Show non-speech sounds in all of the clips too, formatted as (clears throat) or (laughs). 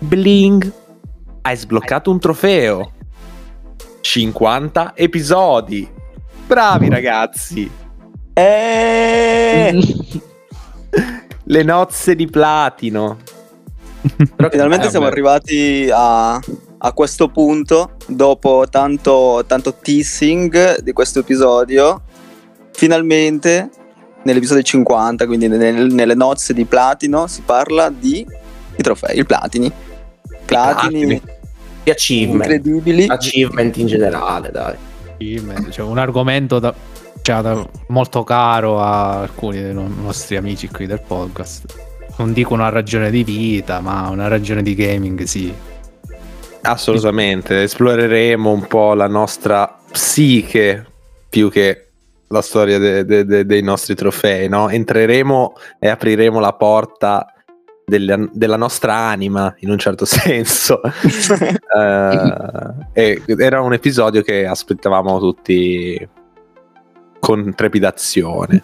Bling! Hai sbloccato un trofeo. 50 episodi. Bravi ragazzi. Eh... (laughs) Le nozze di platino. Però (laughs) finalmente eh, siamo beh. arrivati a, a, questo punto, dopo tanto, tanto teasing di questo episodio. Finalmente, nell'episodio 50, quindi nel, nelle nozze di platino, si parla di i trofei, il platini. Platini. platini. Di achievement. Incredibili. Achievement in generale, dai. Cioè, un argomento da, cioè, molto caro a alcuni dei nostri amici qui del podcast. Non dico una ragione di vita, ma una ragione di gaming, sì. Assolutamente, esploreremo un po' la nostra psiche più che la storia de- de- de- dei nostri trofei, no? Entreremo e apriremo la porta delle, della nostra anima in un certo (laughs) senso. uh, era un episodio che aspettavamo tutti con trepidazione.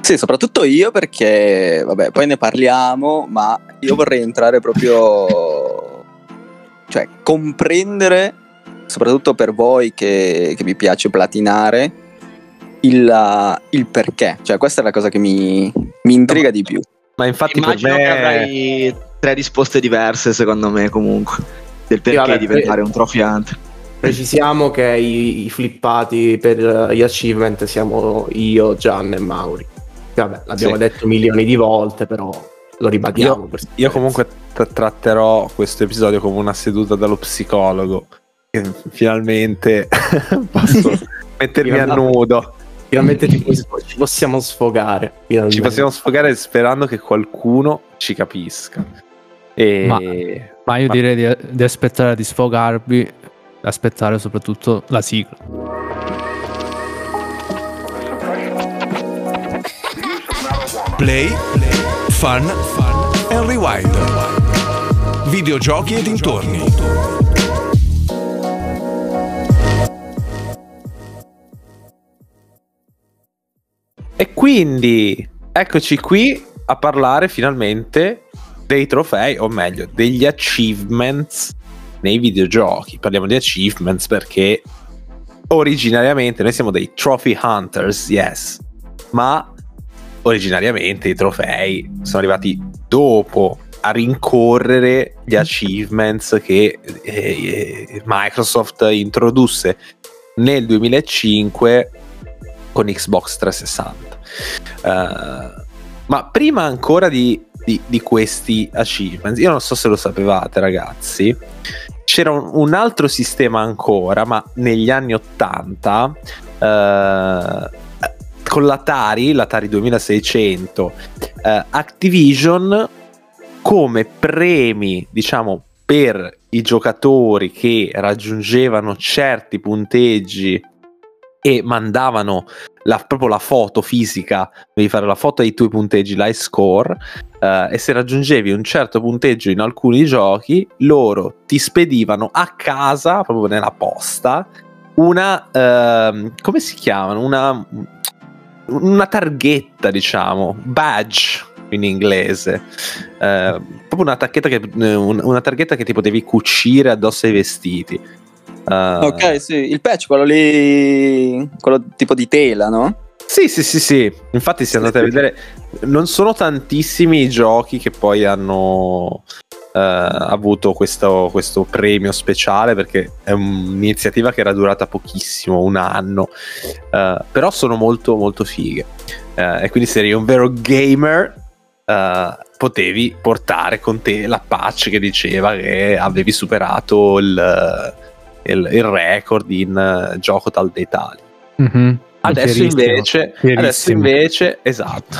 Sì, soprattutto io perché, vabbè, poi ne parliamo, ma io vorrei entrare proprio, cioè comprendere, soprattutto per voi che, che vi piace platinare, il, il, perché. Cioè questa è la cosa che mi, mi intriga di più. Ma infatti Immagino per me... che avrai tre risposte diverse secondo me comunque, del perché vabbè, diventare un trofiante. Precisiamo che i, i, flippati per gli achievement siamo io, Gian e Mauri. Vabbè, l'abbiamo sì. detto milioni di volte, però lo ribadiamo. Io, io comunque t- tratterò questo episodio come una seduta dallo psicologo. Finalmente (laughs) posso (laughs) mettermi a nudo. Finalmente ci possiamo sfogare. Finalmente. Ci possiamo sfogare sperando che qualcuno ci capisca. E... Ma, ma io ma... direi di, di aspettare di sfogarvi aspettare soprattutto la sigla. Play, fun, fun and rewind. Videogiochi e dintorni. Quindi eccoci qui a parlare finalmente dei trofei, o meglio, degli achievements nei videogiochi. Parliamo di achievements perché originariamente noi siamo dei trophy hunters, yes, ma originariamente i trofei sono arrivati dopo a rincorrere gli achievements che eh, eh Microsoft introdusse nel 2005 con Xbox 360. Uh, ma prima ancora di, di, di, questi achievements, io non so se lo sapevate ragazzi, c'era un, un, altro sistema ancora, ma negli anni 80, eh, con l'Atari, l'Atari 2600, eh, Activision come premi, diciamo, per i giocatori che raggiungevano certi punteggi e mandavano la, proprio la foto fisica, devi fare la foto dei tuoi punteggi, l'high score, eh, e se raggiungevi un certo punteggio in alcuni giochi, loro ti spedivano a casa, proprio nella posta, una, eh, come si chiamano? Una, una targhetta, diciamo, badge in inglese. Eh, proprio una, che, una targhetta che ti potevi cucire addosso ai vestiti. Uh, ok, sì, il patch, quello lì, quello tipo di tela, no? Sì, sì, sì, sì. Infatti, se andate a vedere, non sono tantissimi i giochi che poi hanno uh, avuto questo, questo, premio speciale perché è un'iniziativa che era durata pochissimo, un anno. Uh, però sono molto, molto fighe. Uh, e quindi, se eri un vero gamer, potevi portare con te la patch che diceva che avevi superato il il, il record in uh, gioco tal dei tali. Mm-hmm. Adesso invece, adesso invece, esatto,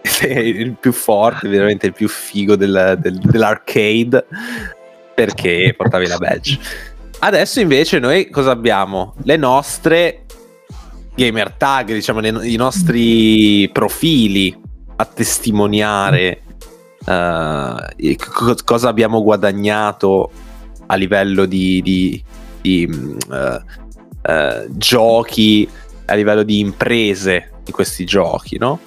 (laughs) il più forte, veramente il più figo del, del, dell'arcade perché portavi la badge. Adesso invece noi cosa abbiamo? Le nostre gamer tag, diciamo le, i nostri profili a testimoniare uh, co- cosa abbiamo guadagnato a livello di, di di uh, uh, giochi, a livello di imprese di questi giochi, no?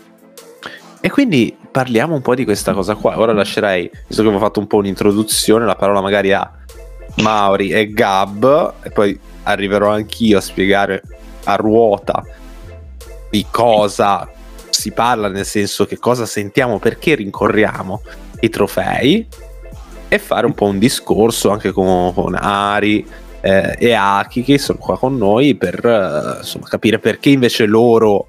e quindi parliamo un po' di questa cosa qua. Ora lascerei, visto che avevo fatto un po' un'introduzione, la parola magari a Mauri e Gab, e poi arriverò anch'io a spiegare a ruota di cosa si parla, nel senso che cosa sentiamo, perché rincorriamo i trofei e fare un po' un discorso anche con, con Ari eh, e Aki che sono qua con noi per eh, insomma, capire perché invece loro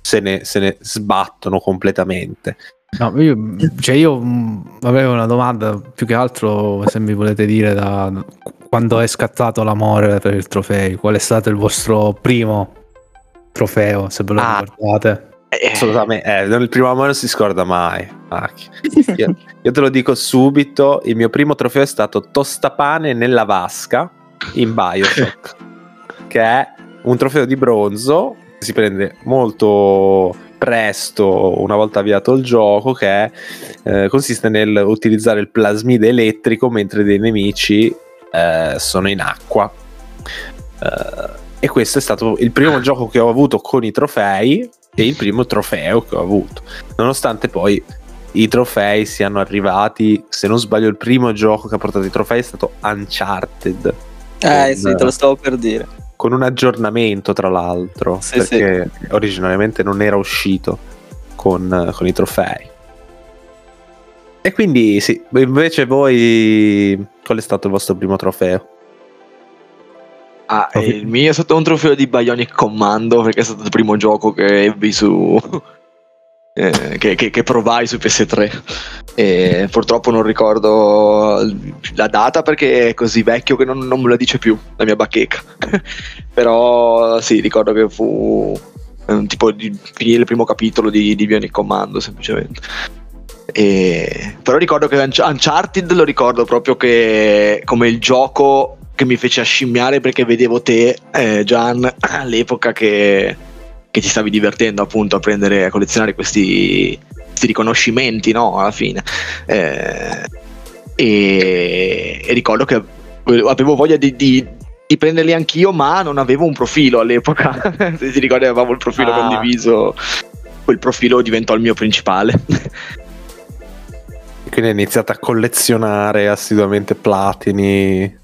se ne, se ne sbattono completamente. No, io, cioè io mm, avevo una domanda più che altro se mi volete dire da quando è scattato l'amore per il trofeo, qual è stato il vostro primo trofeo, se ve lo ah, ricordate? Eh, Assolutamente, eh, il primo amore non si scorda mai. Ah, io, io, te lo dico subito, il mio primo trofeo è stato tostapane nella vasca in Bioshock, che è un trofeo di bronzo si prende molto presto una volta avviato il gioco che eh, consiste nel utilizzare il plasmide elettrico mentre dei nemici eh, sono in acqua. Eh, e questo è stato il primo gioco che ho avuto con i trofei e il primo trofeo che ho avuto. Nonostante poi i trofei siano arrivati se non sbaglio il primo gioco che ha portato i trofei è stato Uncharted eh con, sì te lo stavo per dire con un aggiornamento tra l'altro, sì, perché sì. originariamente non era uscito con, con, i trofei. E quindi sì, invece voi qual è stato il vostro primo trofeo? Ah, il mio è stato un trofeo di Bionic Commando perché è stato il primo gioco che ebbi su, eh, che, che, che, provai su PS3. E purtroppo non ricordo la data perché è così vecchio che non, non me la dice più la mia bacheca. (laughs) Però sì, ricordo che fu un tipo di finire il primo capitolo di, di Bionic Commando semplicemente. E, però ricordo che Uncharted lo ricordo proprio che come il gioco che mi fece ascimmiare perché vedevo te, eh, Gian, all'epoca che che ti stavi divertendo appunto a prendere, a collezionare questi, questi riconoscimenti, no? Alla fine. Eh, e, e, ricordo che avevo voglia di, di, di, prenderli anch'io, ma non avevo un profilo all'epoca. (laughs) Se ti ricordi, avevamo il profilo ah. condiviso, quel profilo diventò il mio principale. Quindi hai iniziato a collezionare assiduamente platini.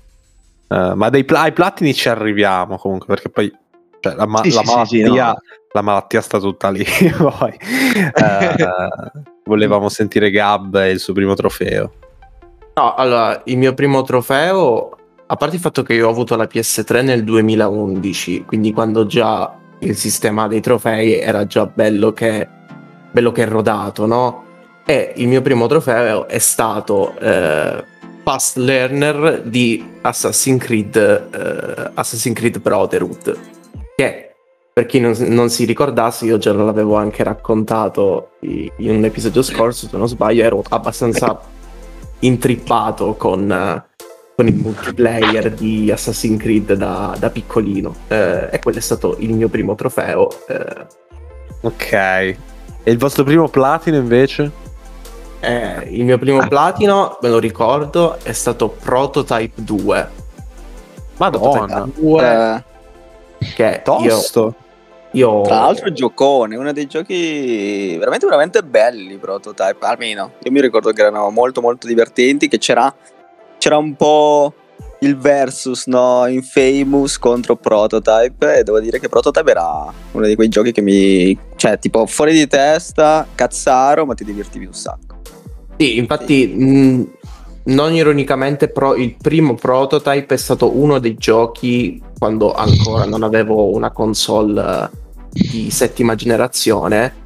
Uh, ma dei pla- ai platini ci arriviamo comunque, perché poi cioè, la, ma- sì, la, sì, malattia, sì, no. La, malattia, sta tutta lì. (laughs) Poi eh, volevamo sentire Gab e il suo primo trofeo. No, allora, il mio primo trofeo, a parte il fatto che io ho avuto la PS3 nel 2011, quindi quando già il sistema dei trofei era già bello che, bello che rodato, no? E il mio primo trofeo è stato eh, Fast Learner di Assassin's Creed, eh, Assassin's Creed Brotherhood che per chi non, non, si ricordasse io già l'avevo anche raccontato in un episodio scorso se non sbaglio ero abbastanza intrippato con, con il multiplayer di Assassin's Creed da, da piccolino eh, e quello è stato il mio primo trofeo eh. ok e il vostro primo platino invece? Eh, il mio primo platino, me lo ricordo, è stato Prototype 2. Madonna. Prototype 2 che tosto. Io, io... Tra l'altro è giocone, uno dei giochi veramente veramente belli Prototype, almeno io mi ricordo che erano molto molto divertenti, che c'era, c'era un po' il versus no, Infamous contro Prototype e devo dire che Prototype era uno di quei giochi che mi... cioè tipo fuori di testa, cazzaro, ma ti divertivi un sacco. Sì, infatti sì. Mh, non ironicamente pro, il primo Prototype è stato uno dei giochi quando ancora non avevo una console di settima generazione,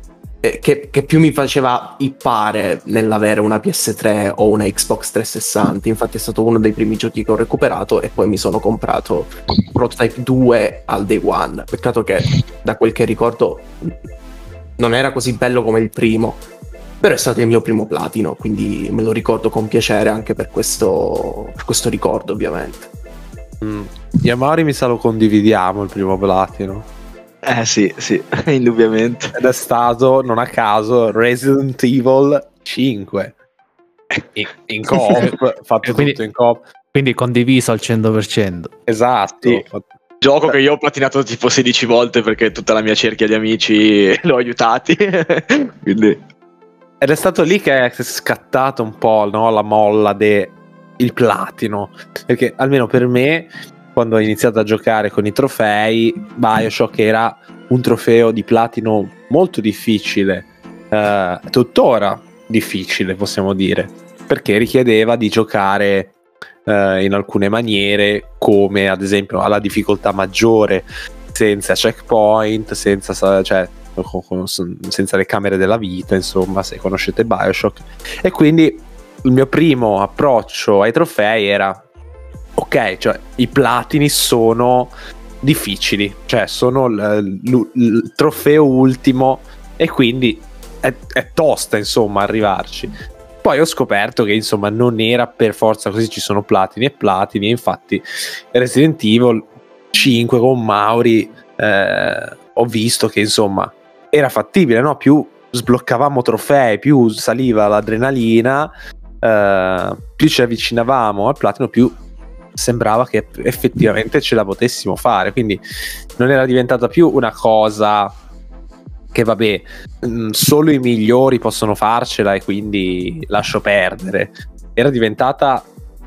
eh, che, che, più mi faceva ippare nell'avere una PS3 o una Xbox 360. Infatti è stato uno dei primi giochi che ho recuperato e poi mi sono comprato Prototype 2 al day one. Peccato che da quel che ricordo non era così bello come il primo. Però è stato il mio primo platino, quindi me lo ricordo con piacere anche per questo, per questo ricordo, ovviamente. Mm. Yamari mi sa lo condividiamo il primo platino. Eh sì, sì, (laughs) indubbiamente. Ed è stato, non a caso, Resident Evil 5. In, in coop, fatto quindi, tutto in coop. Quindi condiviso al 100%. Esatto. Sì. Gioco che io ho platinato tipo 16 volte perché tutta la mia cerchia di amici (laughs) l'ho aiutati. (laughs) quindi ed è stato lì che è scattato un po' no, la molla del platino. Perché almeno per me, quando ho iniziato a giocare con i trofei, Bioshock era un trofeo di platino molto difficile. Uh, tuttora difficile, possiamo dire. Perché richiedeva di giocare uh, in alcune maniere, come ad esempio alla difficoltà maggiore, senza checkpoint, senza, cioè, senza le camere della vita, insomma, se conoscete Bioshock. E quindi il mio primo approccio ai trofei era ok, cioè i platini sono difficili, cioè sono l- l- il trofeo ultimo e quindi è, è tosta insomma arrivarci. Poi ho scoperto che insomma non era per forza così, ci sono platini e platini, e infatti Resident Evil 5 con Mauri eh, ho visto che insomma era fattibile, no? Più sbloccavamo trofei, più saliva l'adrenalina, eh, più ci avvicinavamo al platino, più sembrava che effettivamente ce la potessimo fare. Quindi non era diventata più una cosa che vabbè, mm, solo i migliori possono farcela e quindi lascio perdere. Era diventata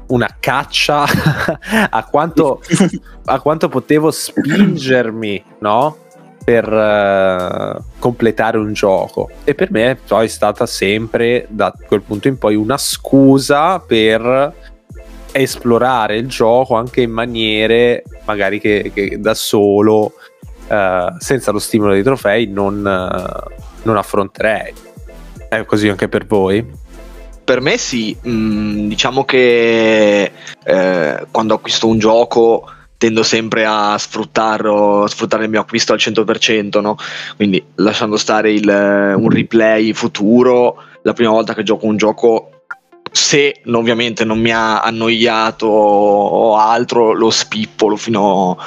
una caccia (laughs) a, quanto, (laughs) a quanto potevo spingermi, no? per uh, completare un gioco e per me poi è stata sempre da quel punto in poi una scusa per esplorare il gioco anche in maniere magari che, che da solo uh, senza lo stimolo dei trofei non, uh, non affronterei è così anche per voi? Per me sì, mm, diciamo che eh, quando acquisto un gioco tendo sempre a sfruttarlo, sfruttare il mio acquisto al 100%, no? quindi lasciando stare il, un replay futuro, la prima volta che gioco un gioco, se ovviamente non mi ha annoiato o altro, lo spippolo fino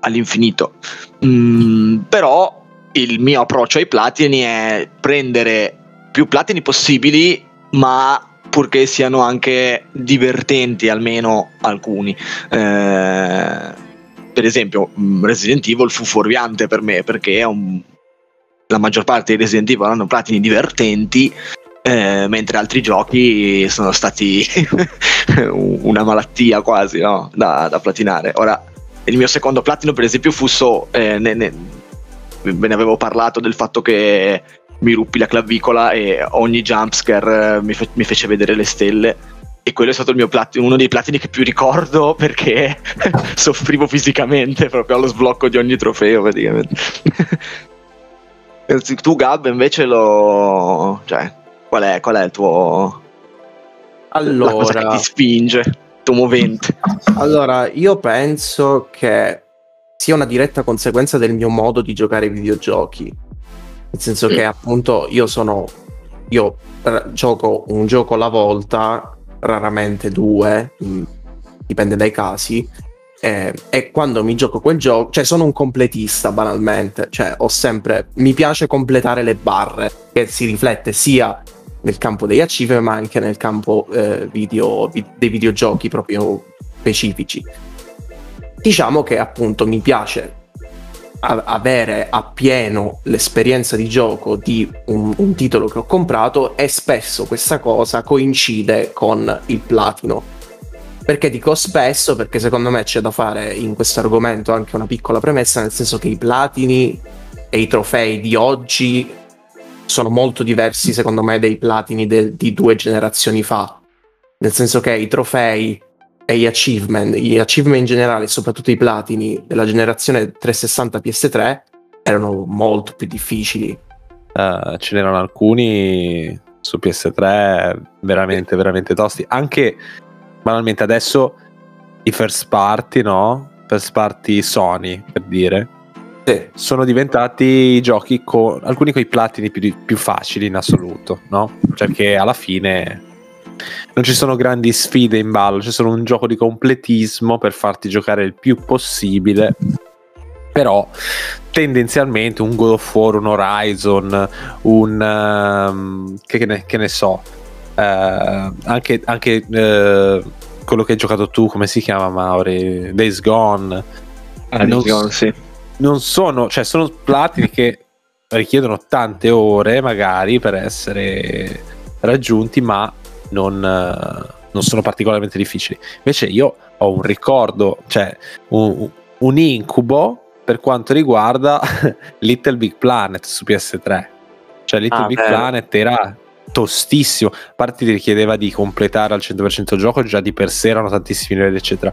all'infinito. Mm, però il mio approccio ai platini è prendere più platini possibili, ma purché siano anche divertenti, almeno alcuni. Eh, per esempio, mm, Resident Evil fu fuorviante per me perché un, la maggior parte dei Resident Evil hanno platini divertenti. Eh, mentre altri giochi sono stati (laughs) una malattia quasi no? da, da, platinare. Ora, il mio secondo platino, per esempio, fu so, eh, ne, ne, ve ne avevo parlato del fatto che mi ruppi la clavicola e ogni jumpscare eh, mi, fe- mi fece vedere le stelle e quello è stato platino, uno dei platini che più ricordo perché (laughs) soffrivo fisicamente proprio allo sblocco di ogni trofeo praticamente. (laughs) tu Gab invece lo... cioè, qual è, qual è il tuo... Allora... La cosa che ti spinge, il tuo movente? Allora, io penso che sia una diretta conseguenza del mio modo di giocare ai videogiochi. Nel senso che appunto io sono io r- gioco un gioco alla volta raramente due mh, mm, dipende dai casi eh, e quando mi gioco quel gioco cioè sono un completista banalmente cioè ho sempre mi piace completare le barre che si riflette sia nel campo degli achievement ma anche nel campo eh, video, vi- dei videogiochi proprio specifici diciamo che appunto mi piace a- avere appieno l'esperienza di gioco di un, un titolo che ho comprato e spesso questa cosa coincide con il platino. Perché dico spesso? Perché secondo me c'è da fare in questo argomento anche una piccola premessa, nel senso che i platini e i trofei di oggi sono molto diversi, secondo me, dei platini de- di due generazioni fa. Nel senso che i trofei e gli achievement, gli achievement in generale, soprattutto i platini della generazione 360 PS3, erano molto più difficili. Uh, ce n'erano alcuni su PS3 veramente, veramente tosti. Anche banalmente adesso i first party, no? First party Sony, per dire. Sì. Sono diventati giochi con alcuni con i platini più, più facili in assoluto, no? Perché alla fine non ci sono grandi sfide in ballo, c'è solo un gioco di completismo per farti giocare il più possibile. Però tendenzialmente un God of War, un Horizon, un um, che, ne, che, ne, so, uh, anche, anche uh, quello che hai giocato tu, come si chiama Mauri? Days Gone. Ah, non, Gone, sì. Non sono, cioè sono platini che richiedono tante ore magari per essere raggiunti, ma non, non sono particolarmente difficili. Invece io ho un ricordo, cioè un, un incubo per quanto riguarda (laughs) Little Big Planet su PS3. Cioè Little ah, Big bello. Planet era tostissimo. A parte ti richiedeva di completare al 100% il gioco, già di per sé erano tantissimi livelli, eccetera.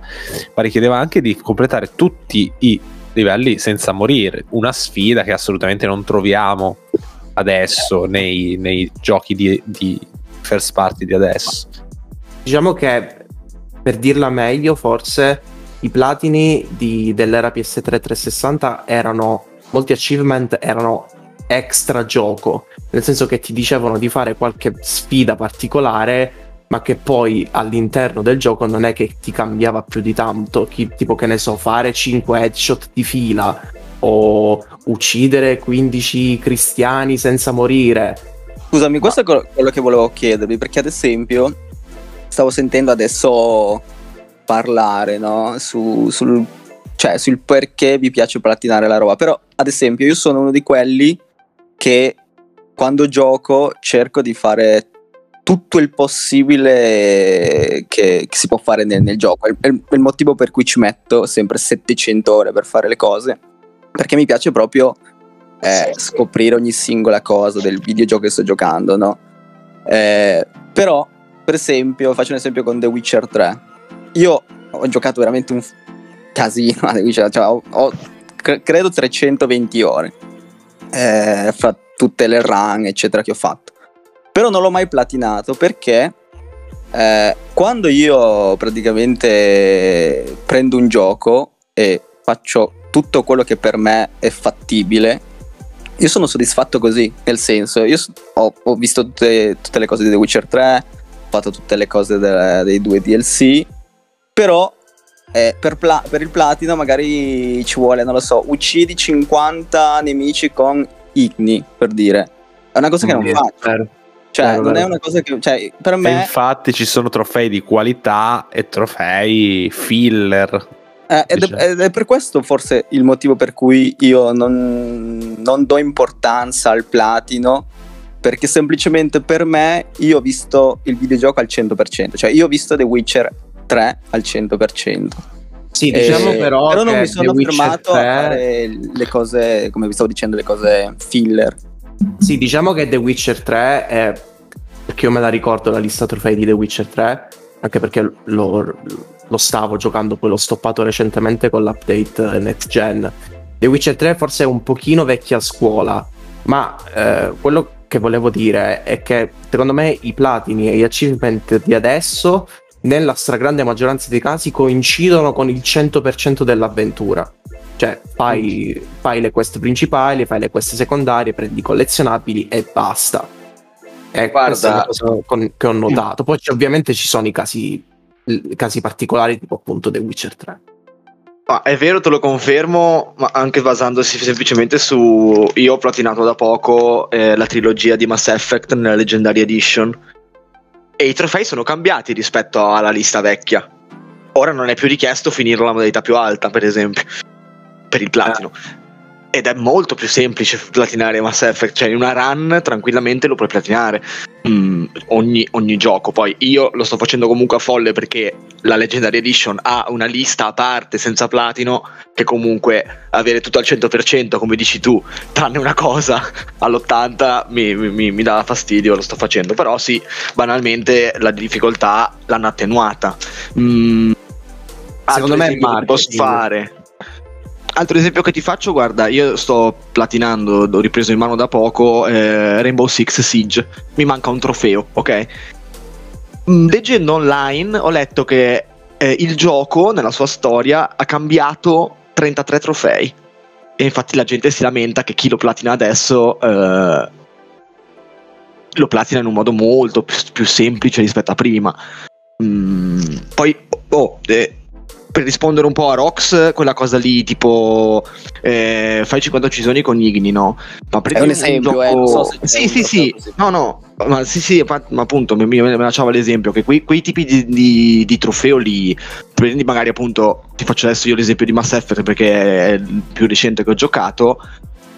Ma richiedeva anche di completare tutti i livelli senza morire. Una sfida che assolutamente non troviamo adesso nei, nei giochi di, di first party di adesso. Diciamo che per dirla meglio, forse i platini di, dell'era PS3 360 erano molti achievement erano extra gioco, nel senso che ti dicevano di fare qualche sfida particolare, ma che poi all'interno del gioco non è che ti cambiava più di tanto, Chi, tipo che ne so, fare 5 headshot di fila o uccidere 15 cristiani senza morire. Scusami, questo ma... è quello che volevo chiedervi, perché ad esempio stavo sentendo adesso parlare no? Su, sul, cioè, sul perché vi piace platinare la roba, però ad esempio io sono uno di quelli che quando gioco cerco di fare tutto il possibile che, che si può fare nel, nel gioco. È il, il, motivo per cui ci metto sempre 700 ore per fare le cose, perché mi piace proprio eh, scoprire ogni singola cosa del videogioco che sto giocando, no? Eh, però, per esempio, faccio un esempio con The Witcher 3. Io ho giocato veramente un casino a The Witcher, cioè ho, ho credo 320 ore eh, fra tutte le run, eccetera, che ho fatto. Però non l'ho mai platinato perché eh, quando io praticamente prendo un gioco e faccio tutto quello che per me è fattibile, io sono soddisfatto così, nel senso, io ho, ho visto tutte, tutte, le cose di The Witcher 3, ho fatto tutte le cose de, dei due DLC, però eh, per, pla- per, il platino magari ci vuole, non lo so, uccidi 50 nemici con Igni, per dire. È una cosa che non faccio. Vero. Cioè, vero, non vero. è una cosa che... Cioè, per me... E infatti ci sono trofei di qualità e trofei filler. Eh, ed, è, ed, è, per questo forse il motivo per cui io non, non do importanza al platino perché semplicemente per me io ho visto il videogioco al 100%, cioè io ho visto The Witcher 3 al 100%. Sì, diciamo eh, però. Però non mi sono fermato 3... a fare le cose, come vi stavo dicendo, le cose filler. Sì, diciamo che The Witcher 3 è. Perché io me la ricordo la lista trofei di The Witcher 3, anche perché lo, lo stavo giocando, poi l'ho stoppato recentemente con l'update Next Gen. The Witcher 3 forse è un pochino vecchia scuola, ma eh, quello che volevo dire è che secondo me i platini e gli achievement di adesso nella stragrande maggioranza dei casi coincidono con il 100% dell'avventura. Cioè, fai, fai le quest principali, fai le quest secondarie, prendi collezionabili e basta. È Guarda, cosa che ho notato. Poi ovviamente ci sono i casi, casi particolari, tipo appunto The Witcher 3. Ah, è vero, te lo confermo, ma anche basandosi semplicemente su. Io ho platinato da poco eh, la trilogia di Mass Effect nella Legendary Edition e i trofei sono cambiati rispetto alla lista vecchia. Ora non è più richiesto finire la modalità più alta, per esempio, per il platino. Ed è molto più semplice platinare Mass Effect, cioè in una run tranquillamente lo puoi platinare mm, ogni, ogni, gioco. Poi io lo sto facendo comunque a folle perché la Legendary Edition ha una lista a parte senza platino che comunque avere tutto al 100% come dici tu, tranne una cosa (laughs) all'80 mi, mi, mi dà fastidio, lo sto facendo. Però sì, banalmente la difficoltà l'hanno attenuata. Mm, Secondo me posso fare Altro esempio che ti faccio, guarda, io sto platinando, ho ripreso in mano da poco eh, Rainbow Six Siege. Mi manca un trofeo, ok? Mm, leggendo online ho letto che eh, il gioco nella sua storia ha cambiato 33 trofei. E infatti la gente si lamenta che chi lo platina adesso eh, lo platina in un modo molto più, più semplice rispetto a prima. Mm, poi, oh, eh, per rispondere un po' a Rox, quella cosa lì, tipo eh, fai 50 uccisioni con Igni, no? Ma prendi un esempio, un gioco... eh, so sì, sì, sì, no, no, ma sì, sì, ma appunto mi, mi, mi lasciava l'esempio che quei, quei tipi di, di, di, trofeo lì, prendi magari appunto, ti faccio adesso io l'esempio di Mass Effect perché è il più recente che ho giocato,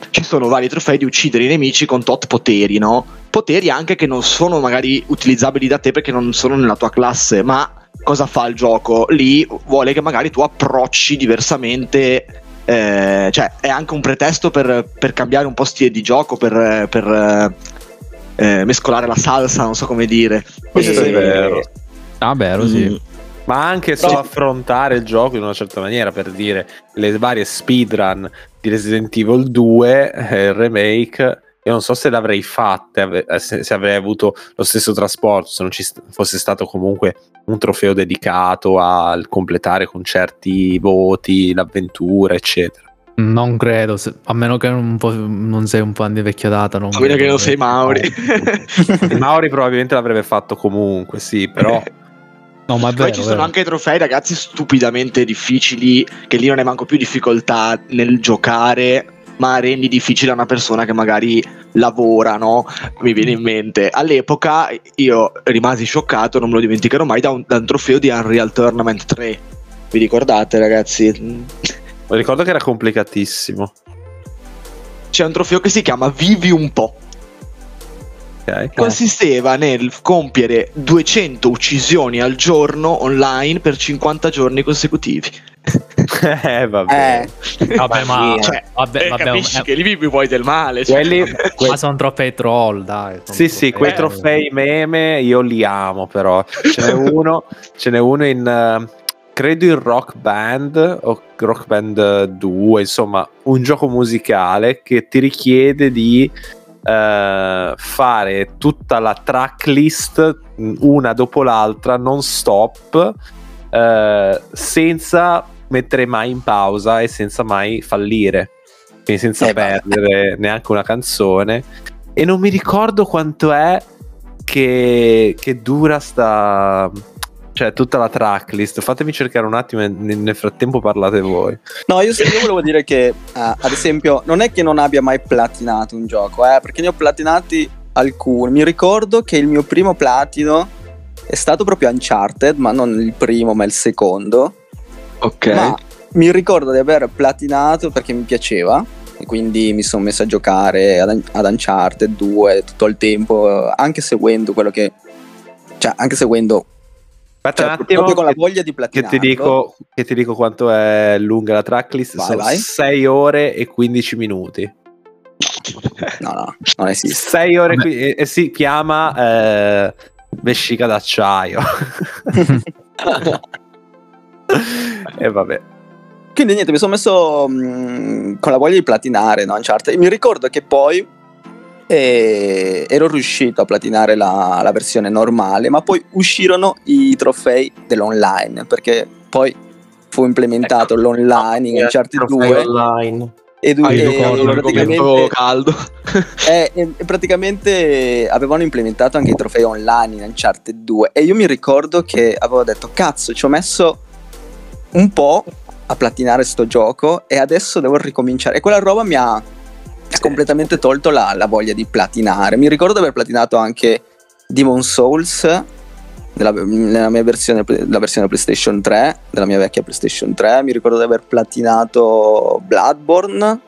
ci sono vari trofei di uccidere i nemici con tot poteri, no? Poteri anche che non sono magari utilizzabili da te perché non sono nella tua classe, ma cosa fa il gioco? Lì vuole che magari tu approcci diversamente eh, cioè è anche un pretesto per, per, cambiare un po' stile di gioco, per, per eh, mescolare la salsa, non so come dire. Questo e... è vero. Ah, vero, sì. Mm. Ma anche solo affrontare il gioco in una certa maniera, per dire le varie speedrun di Resident Evil 2, eh, il remake, io non so se l'avrei fatta, eh, se, avrei avuto lo stesso trasporto, se non ci fosse stato comunque un trofeo dedicato al completare con certi voti, l'avventura, eccetera. Non credo, se, a meno che non, non, sei un fan di vecchia data. Non a meno che non sei Mauri. (laughs) Mauri probabilmente l'avrebbe fatto comunque, sì, però... (laughs) No, ma Poi ci sono anche trofei, ragazzi, stupidamente difficili, che lì non è manco più difficoltà nel giocare, ma rendi difficile a una persona che magari lavora, no? Mi viene in mente. All'epoca io rimasi scioccato, non me lo dimenticherò mai, da un, da un trofeo di Unreal Tournament 3. Vi ricordate, ragazzi? Ricordo che era complicatissimo. C'è un trofeo che si chiama Vivi un po'. Okay. Consisteva nel compiere 200 uccisioni al giorno online per 50 giorni consecutivi. (laughs) eh, vabbè. Eh. Vabbè, ma, cioè, vabbè, eh, vabbè, capisci eh, che lì vivi poi del male. Cioè. Quelli, que- ma sono trofei troll, dai. Sì, sì, quei trofei meme io li amo, però. Ce n'è (laughs) uno, ce n'è uno in... Uh, credo in Rock Band o Rock Band 2, insomma, un gioco musicale che ti richiede di uh, fare tutta la tracklist una dopo l'altra, non stop, uh, senza mettere mai in pausa e senza mai fallire, quindi senza eh, perdere beh. neanche una canzone. E non mi ricordo quanto è che, che dura sta cioè tutta la tracklist. Fatemi cercare un attimo e nel frattempo parlate voi. No, io, io volevo dire che, uh, ad esempio, non è che non abbia mai platinato un gioco, eh, perché ne ho platinati alcuni. Mi ricordo che il mio primo platino è stato proprio Uncharted, ma non il primo, ma il secondo. Ok. Ma mi ricordo di aver platinato perché mi piaceva. E quindi mi sono messo a giocare ad, ad Uncharted 2 tutto il tempo, anche seguendo quello che. Cioè, anche seguendo Aspetta cioè, un attimo. Proprio con la voglia di platinare. Che ti dico, che ti dico quanto è lunga la tracklist. Vai, Sono vai. 6 ore e 15 minuti. (laughs) No, no, non esiste. 6 ore e, e, si chiama eh, vescica d'acciaio. (laughs) e vabbè. Quindi niente, mi sono messo mh, mm, con la voglia di platinare no, Uncharted. E mi ricordo che poi e ero riuscito a platinare la, la, versione normale, ma poi uscirono i trofei dell'online perché poi fu implementato ecco, l'online in Uncharted 2 online. E, du- e, e praticamente, caldo. (laughs) e, e, praticamente avevano implementato anche i trofei online in Uncharted 2 e io mi ricordo che avevo detto cazzo ci ho messo un po' a platinare sto gioco e adesso devo ricominciare e quella roba mi ha ha completamente tolto la, la, voglia di platinare. Mi ricordo di aver platinato anche Demon Souls nella, nella mia versione, la versione PlayStation 3, della mia vecchia PlayStation 3. Mi ricordo di aver platinato Bloodborne.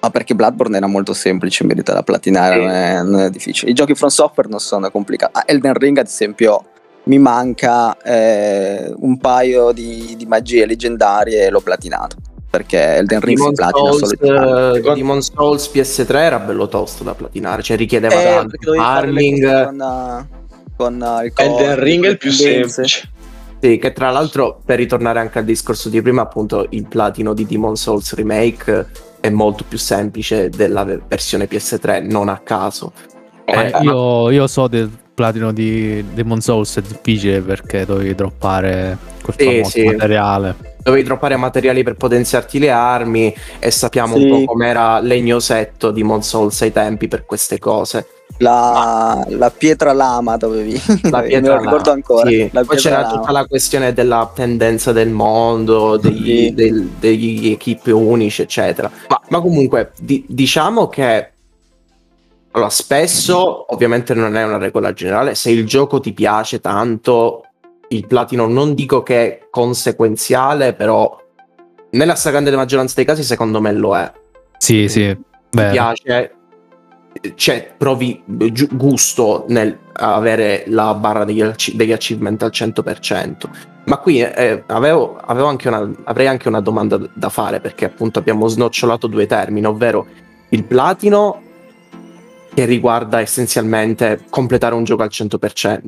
Ma perché Bloodborne era molto semplice in verità da platinare, non, è, non, è, difficile. I giochi from software non sono complicati. Ah, Elden Ring, ad esempio, mi manca eh, un paio di, di magie leggendarie e l'ho platinato perché Elden Ring Demon si platina Souls, solo uh, Demon Souls PS3 era bello tosto da platinare, cioè richiedeva eh, tanto farming con, con uh, il Elden Ring è il più semplice. Sì, che tra l'altro per ritornare anche al discorso di prima, appunto il platino di Demon Souls Remake è molto più semplice della versione PS3, non a caso. Eh, eh, io, io, so del platino di Demon Souls è difficile perché dovevi droppare quel sì, famoso sì. materiale dovevi droppare materiali per potenziarti le armi e sappiamo sì. un po' com'era legnosetto di Mon Souls ai tempi per queste cose. La, la pietra lama dovevi la (laughs) pietra me ricordo ancora sì. poi c'era lama. tutta la questione della tendenza del mondo degli, sì. del, degli equip unici eccetera ma, ma comunque di, diciamo che allora, spesso ovviamente non è una regola generale se il gioco ti piace tanto il platino non dico che è conseguenziale, però nella stragrande maggioranza dei casi secondo me lo è. Sì, sì. ti piace, cioè, provi gusto nel avere la barra degli, degli achievement al 100%. Ma qui eh, avevo, avevo anche una, avrei anche una domanda da fare perché appunto abbiamo snocciolato due termini, ovvero il platino che riguarda essenzialmente completare un gioco al 100%,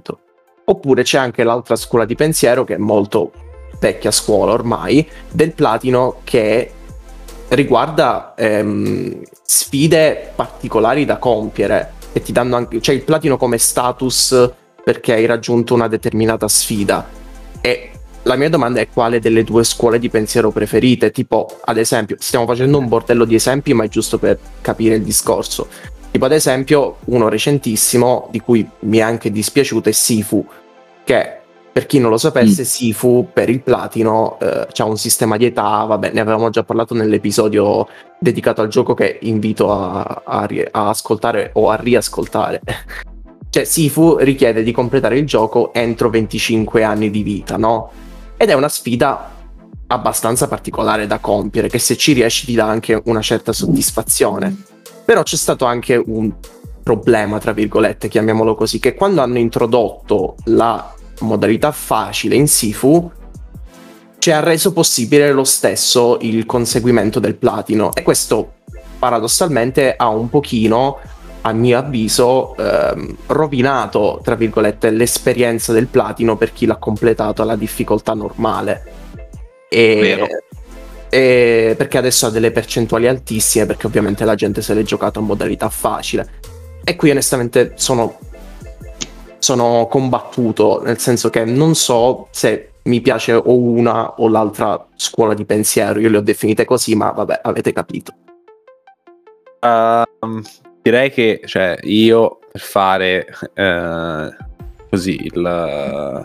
oppure c'è anche l'altra scuola di pensiero che è molto vecchia scuola ormai, del platino che riguarda ehm, sfide particolari da compiere e ti danno anche, cioè il platino come status perché hai raggiunto una determinata sfida. E la mia domanda è quale delle due scuole di pensiero preferite? Tipo, ad esempio, stiamo facendo un bordello di esempi, ma è giusto per capire il discorso. Tipo, ad esempio, uno recentissimo di cui mi è anche dispiaciuto è Sifu, che per chi non lo sapesse, mm. Sifu per il platino eh, ha un sistema di età, vabbè, ne avevamo già parlato nell'episodio dedicato al gioco che invito a, a, a ascoltare o a riascoltare. (laughs) cioè, Sifu richiede di completare il gioco entro 25 anni di vita, no? Ed è una sfida abbastanza particolare da compiere, che se ci riesci ti dà anche una certa soddisfazione. Però c'è stato anche un problema, tra virgolette, chiamiamolo così, che quando hanno introdotto la modalità facile in Sifu ci ha reso possibile lo stesso il conseguimento del platino. E questo paradossalmente ha un pochino a mio avviso ehm, rovinato tra virgolette l'esperienza del platino per chi l'ha completato alla difficoltà normale. E, e perché adesso ha delle percentuali altissime perché ovviamente la gente se l'è giocato in modalità facile e qui onestamente sono sono combattuto, nel senso che non so se mi piace o una o l'altra scuola di pensiero, io le ho definite così, ma vabbè, avete capito. Uh, direi che cioè, io per fare uh, così il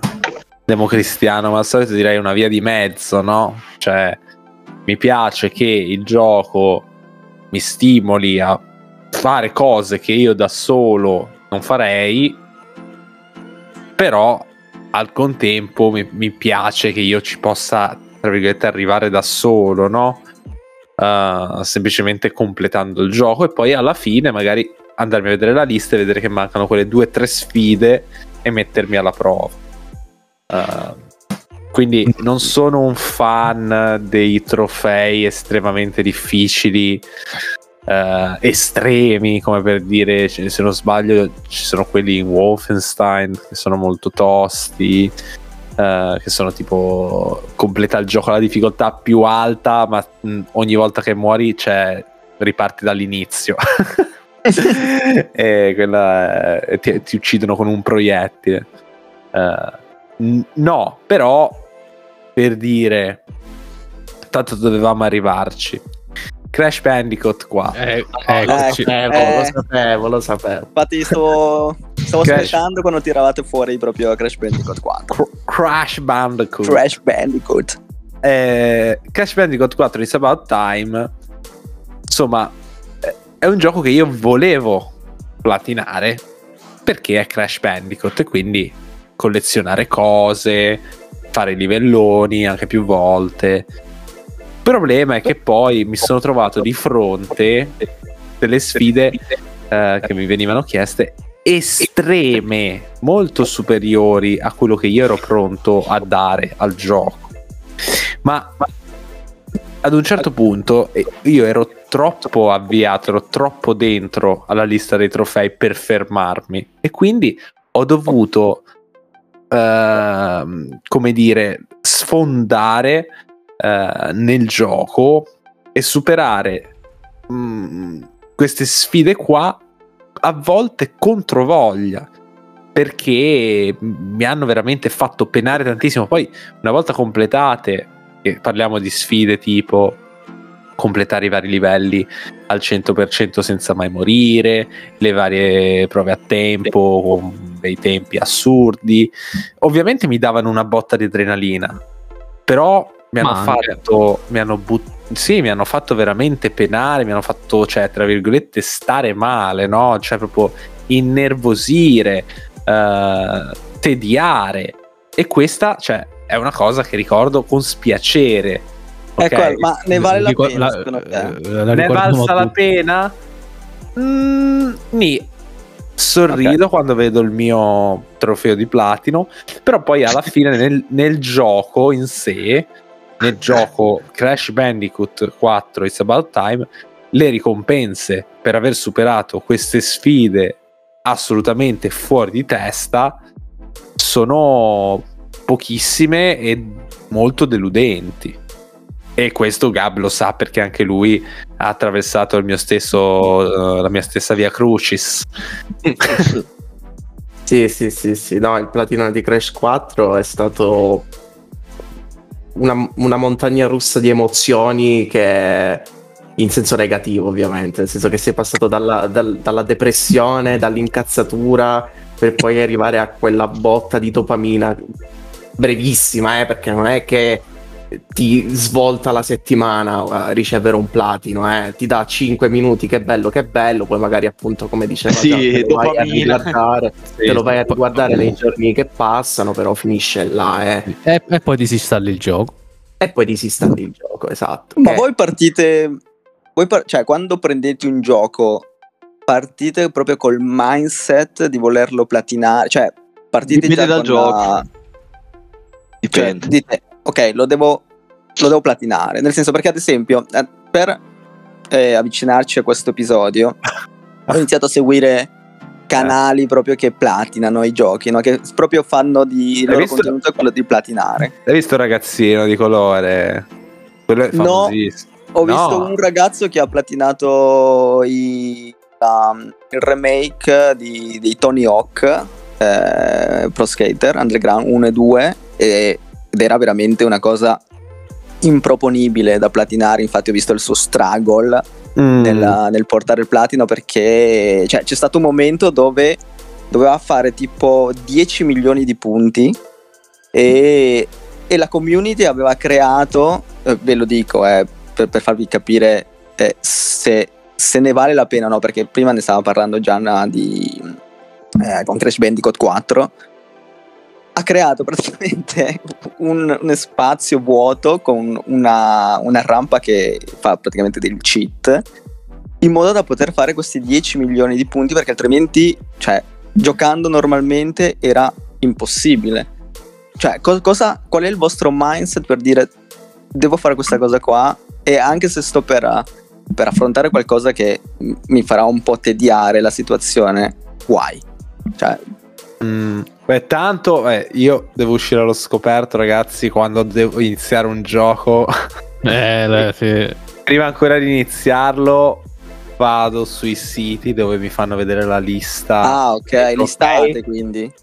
democristiano, ma al solito direi una via di mezzo, no? Cioè, mi piace che il gioco mi stimoli a fare cose che io da solo non farei però al contempo mi, mi piace che io ci possa, tra virgolette, arrivare da solo, no? Uh, semplicemente completando il gioco e poi alla fine magari andarmi a vedere la lista e vedere che mancano quelle due o tre sfide e mettermi alla prova. Uh, quindi non sono un fan dei trofei estremamente difficili uh, estremi, come per dire, se non sbaglio, ci sono quelli in Wolfenstein che sono molto tosti. Uh, che sono tipo completa il gioco alla difficoltà più alta, ma mh, ogni volta che muori cioè, riparti dall'inizio. (laughs) e quella è, ti, ti, uccidono con un proiettile. Uh, no, però per dire, tanto dovevamo arrivarci. Crash Bandicoot qua. Eh, eccoci. Eh, eh, lo sapevo, lo sapevo. Infatti stavo, stavo aspettando quando tiravate fuori proprio Crash Bandicoot 4. Crash Bandicoot. Crash Bandicoot. Eh, Crash Bandicoot 4 It's About Time. Insomma, è un gioco che io volevo platinare perché è Crash Bandicoot e quindi collezionare cose, fare livelloni anche più volte il problema è che poi mi sono trovato di fronte delle sfide eh, che mi venivano chieste estreme, molto superiori a quello che io ero pronto a dare al gioco. Ma, ad un certo punto io ero troppo avviato, ero troppo dentro alla lista dei trofei per fermarmi e quindi ho dovuto, uh, come dire, sfondare eh, nel gioco e superare mh, mm, queste sfide qua a volte contro voglia perché mi hanno veramente fatto penare tantissimo. Poi, una volta completate, parliamo di sfide tipo completare i vari livelli al 100% senza mai morire, le varie prove a tempo con dei tempi assurdi. Ovviamente mi davano una botta di adrenalina, però mi hanno fatto mi hanno, but- sì, mi hanno fatto veramente penare mi hanno fatto cioè tra virgolette stare male no cioè proprio innervosire uh, tediare e questa cioè è una cosa che ricordo con spiacere okay? ecco ma ne vale la pena la, la, la ne valsa la pena Mm, nì. Sorrido okay. quando vedo il mio trofeo di platino, però poi alla (laughs) fine nel, nel gioco in sé, nel gioco Crash Bandicoot 4 It's About Time, le ricompense per aver superato queste sfide assolutamente fuori di testa sono pochissime e molto deludenti. E questo Gab lo sa perché anche lui ha attraversato il mio stesso, uh, la mia stessa via Crucis. (laughs) sì, sì, sì, sì. No, il platino di Crash 4 è stato una, una montagna russa di emozioni che in senso negativo ovviamente, nel senso che sei passato dalla, dal, dalla depressione, dall'incazzatura per poi arrivare a quella botta di dopamina brevissima, eh, perché non è che ti svolta la settimana a uh, ricevere un platino, eh. ti dà 5 minuti, che bello, che bello, poi magari appunto come diceva sì, te, lo vai a riguardare, sì, te lo vai a riguardare nei giorni che passano, però finisce là. Eh. E, e, poi disinstalli il gioco. E poi disinstalli il gioco, esatto. Ma che... voi partite, voi par- cioè quando prendete un gioco, partite proprio col mindset di volerlo platinare, cioè partite Dipende già dal gioco. La... Dipende. Cioè, dite, ok, lo devo, lo devo platinare. Nel senso, perché ad esempio, eh, per eh, avvicinarci a questo episodio, (laughs) ho iniziato a seguire canali proprio che platinano i giochi, no? che proprio fanno di loro visto, contenuto quello di platinare. Hai visto un ragazzino di colore? Quello è no, ho no. visto un ragazzo che ha platinato i, um, il remake di, di Tony Hawk eh, Pro Skater Underground 1 e 2 e ed era veramente una cosa improponibile da platinare. Infatti, ho visto il suo struggle mm. nel, nel, portare il platino perché cioè, c'è stato un momento dove doveva fare tipo 10 milioni di punti e, e la community aveva creato, eh, ve lo dico eh, per, per, farvi capire eh, se, se, ne vale la pena o no, perché prima ne stava parlando Gianna di, eh, con Crash Bandicoot 4 ha creato praticamente (laughs) un, un spazio vuoto con una, una, rampa che fa praticamente del cheat in modo da poter fare questi 10 milioni di punti perché altrimenti, cioè, giocando normalmente era impossibile. Cioè, co- cosa, qual è il vostro mindset per dire devo fare questa cosa qua e anche se sto per, per affrontare qualcosa che mi farà un po' tediare la situazione, why? Cioè, Mm, beh, tanto eh, io devo uscire allo scoperto, ragazzi, quando devo iniziare un gioco. (laughs) Eh, beh, sì. Prima ancora di iniziarlo, vado sui siti dove mi fanno vedere la lista. Ah, ok, listate quindi.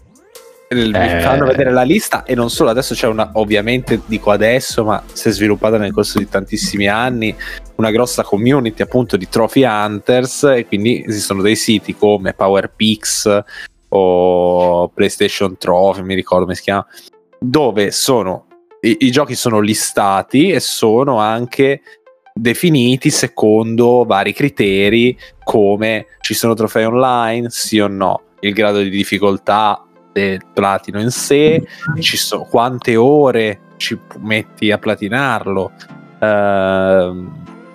Mi eh. fanno vedere la lista e non solo, adesso c'è una, ovviamente dico adesso, ma si è sviluppata nel corso di tantissimi anni, una grossa community appunto di trophy hunters e quindi esistono dei siti come PowerPix o PlayStation Trophy, mi ricordo come si chiama, dove sono i, i giochi sono listati e sono anche definiti secondo vari criteri come ci sono trofei online, sì o no, il grado di difficoltà del platino in sé, so, quante ore ci metti a platinarlo, uh,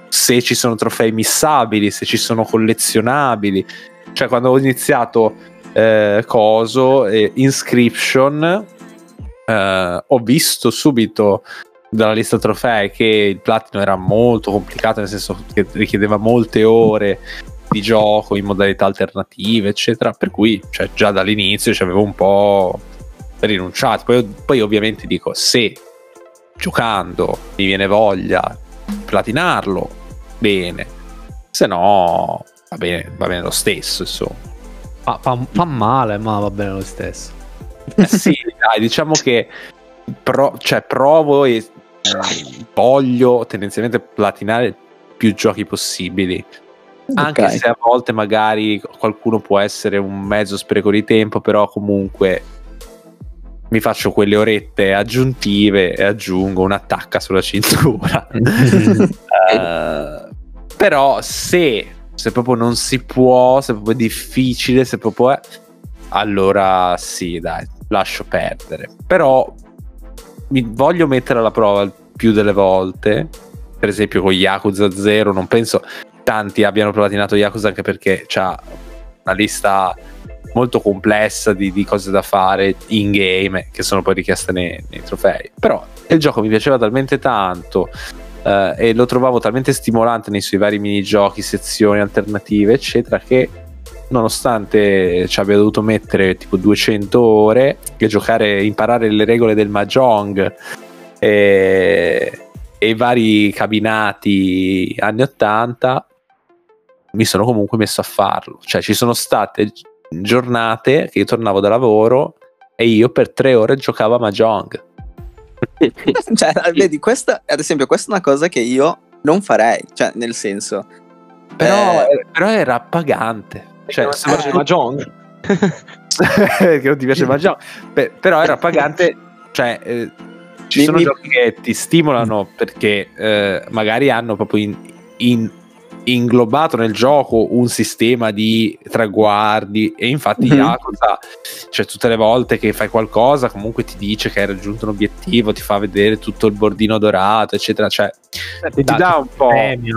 se ci sono trofei missabili, se ci sono collezionabili. Cioè, quando ho iniziato eh, coso, eh, Inscription, eh, ho visto subito dalla lista trofei che il platino era molto complicato, nel senso che richiedeva molte ore di gioco in modalità alternative, eccetera. Per cui, cioè, già dall'inizio ci avevo un po' rinunciato. Poi, poi, ovviamente dico: se giocando mi viene voglia platinarlo, bene, se no va bene, va bene lo stesso, insomma. Fa, fa, fa, male, ma va bene lo stesso. Eh sì, dai, diciamo che pro, cioè, provo e voglio tendenzialmente platinare più giochi possibili. Anche okay. se a volte magari qualcuno può essere un mezzo spreco di tempo, però comunque mi faccio quelle orette aggiuntive e aggiungo un'attacca sulla cintura. uh, (laughs) però se se proprio non si può, se proprio è difficile, se proprio è, allora sì, dai, lascio perdere. Però mi voglio mettere alla prova più delle volte, per esempio con Yakuza 0, non penso tanti abbiano platinato Yakuza anche perché c'ha una lista molto complessa di, di, cose da fare in game che sono poi richieste nei, nei trofei. Però il gioco mi piaceva talmente tanto eh, e lo trovavo talmente stimolante nei suoi vari minigiochi, sezioni alternative, eccetera, che nonostante ci abbia dovuto mettere tipo 200 ore e giocare, imparare le regole del Mahjong e, e i vari cabinati anni 80, mi sono comunque messo a farlo. Cioè, ci sono state giornate che io tornavo da lavoro e io per tre ore giocavo a Mahjong. (laughs) cioè, vedi, questa, ad esempio, questa è una cosa che io non farei, cioè, nel senso. Però, eh, però era pagante. Cioè, se eh, (laughs) Mahjong. che non ti piace Mahjong. Beh, però era pagante, cioè... Eh, ci sono mi... giochi che ti stimolano perché eh, magari hanno proprio in, in inglobato nel gioco un sistema di traguardi e infatti mm-hmm. Yakuza cioè tutte le volte che fai qualcosa comunque ti dice che hai raggiunto un obiettivo ti fa vedere tutto il bordino dorato eccetera cioè eh, ti, dà, dà un po'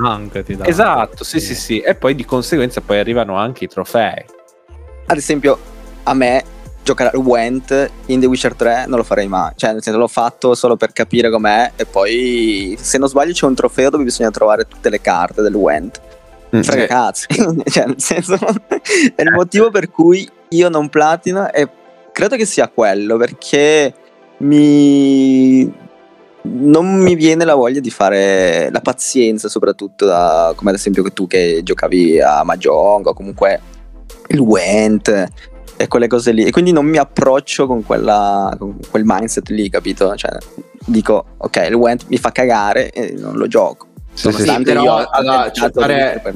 anche, ti dà esatto sì sì sì. E poi di conseguenza poi arrivano anche i trofei. Ad esempio a me giocare Went in The Witcher 3 non lo farei mai. Cioè, nel senso, l'ho fatto solo per capire com'è. E poi, se non sbaglio, c'è un trofeo dove bisogna trovare tutte le carte del Went. Mm, Frega sì. cazzo. (laughs) cioè, nel senso, è il motivo per cui io non platino. E credo che sia quello perché mi. Non mi viene la voglia di fare la pazienza, soprattutto da, come ad esempio tu che giocavi a Mahjong o comunque il Went e quelle cose lì. E quindi non mi approccio con, quella, con quel mindset lì, capito? Cioè, dico, ok, il Went mi fa cagare e non lo gioco. Sì, sì, sì, però allora, c'è, fare, per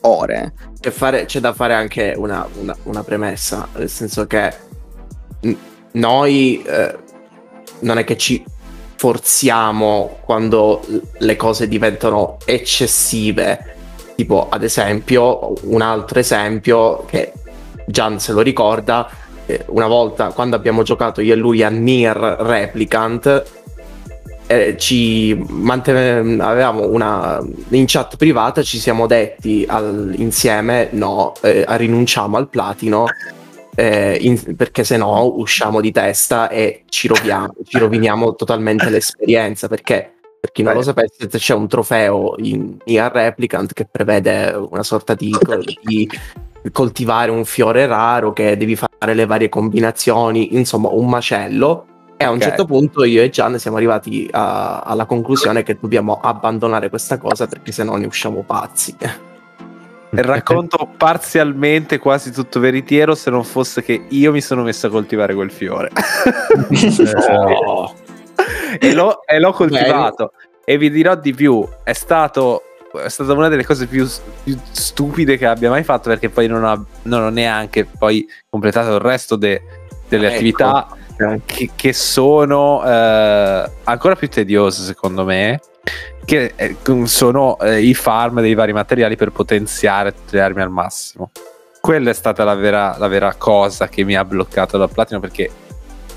ore. C'è, fare, c'è, da fare anche una, una, una, premessa, nel senso che noi eh, non è che ci forziamo quando le cose diventano eccessive. Tipo, ad esempio, un altro esempio che Gian se lo ricorda, eh, una volta quando abbiamo giocato io e lui a Nier Replicant, eh, ci manten- avevamo una in chat privata ci siamo detti al, insieme no, eh, rinunciamo al platino eh, in, perché se no usciamo di testa e ci, roviamo, ci roviniamo totalmente l'esperienza perché per chi non lo sapesse c'è un trofeo in Nier Replicant che prevede una sorta di, di coltivare un fiore raro che devi fare le varie combinazioni, insomma un macello. E a un okay. certo punto io e Gian siamo arrivati a, alla conclusione che dobbiamo abbandonare questa cosa perché se no ne usciamo pazzi. Il racconto parzialmente quasi tutto veritiero se non fosse che io mi sono messo a coltivare quel fiore. (laughs) (laughs) e, l'ho, e, l'ho, coltivato. Beh. E vi dirò di più, è stato è stata una delle cose più, più, stupide che abbia mai fatto perché poi non, ha, non ho neanche poi completato il resto de, delle ecco. attività che, che sono eh, ancora più tediose secondo me che eh, sono eh, i farm dei vari materiali per potenziare tutte le armi al massimo quella è stata la vera, la vera cosa che mi ha bloccato dal platino perché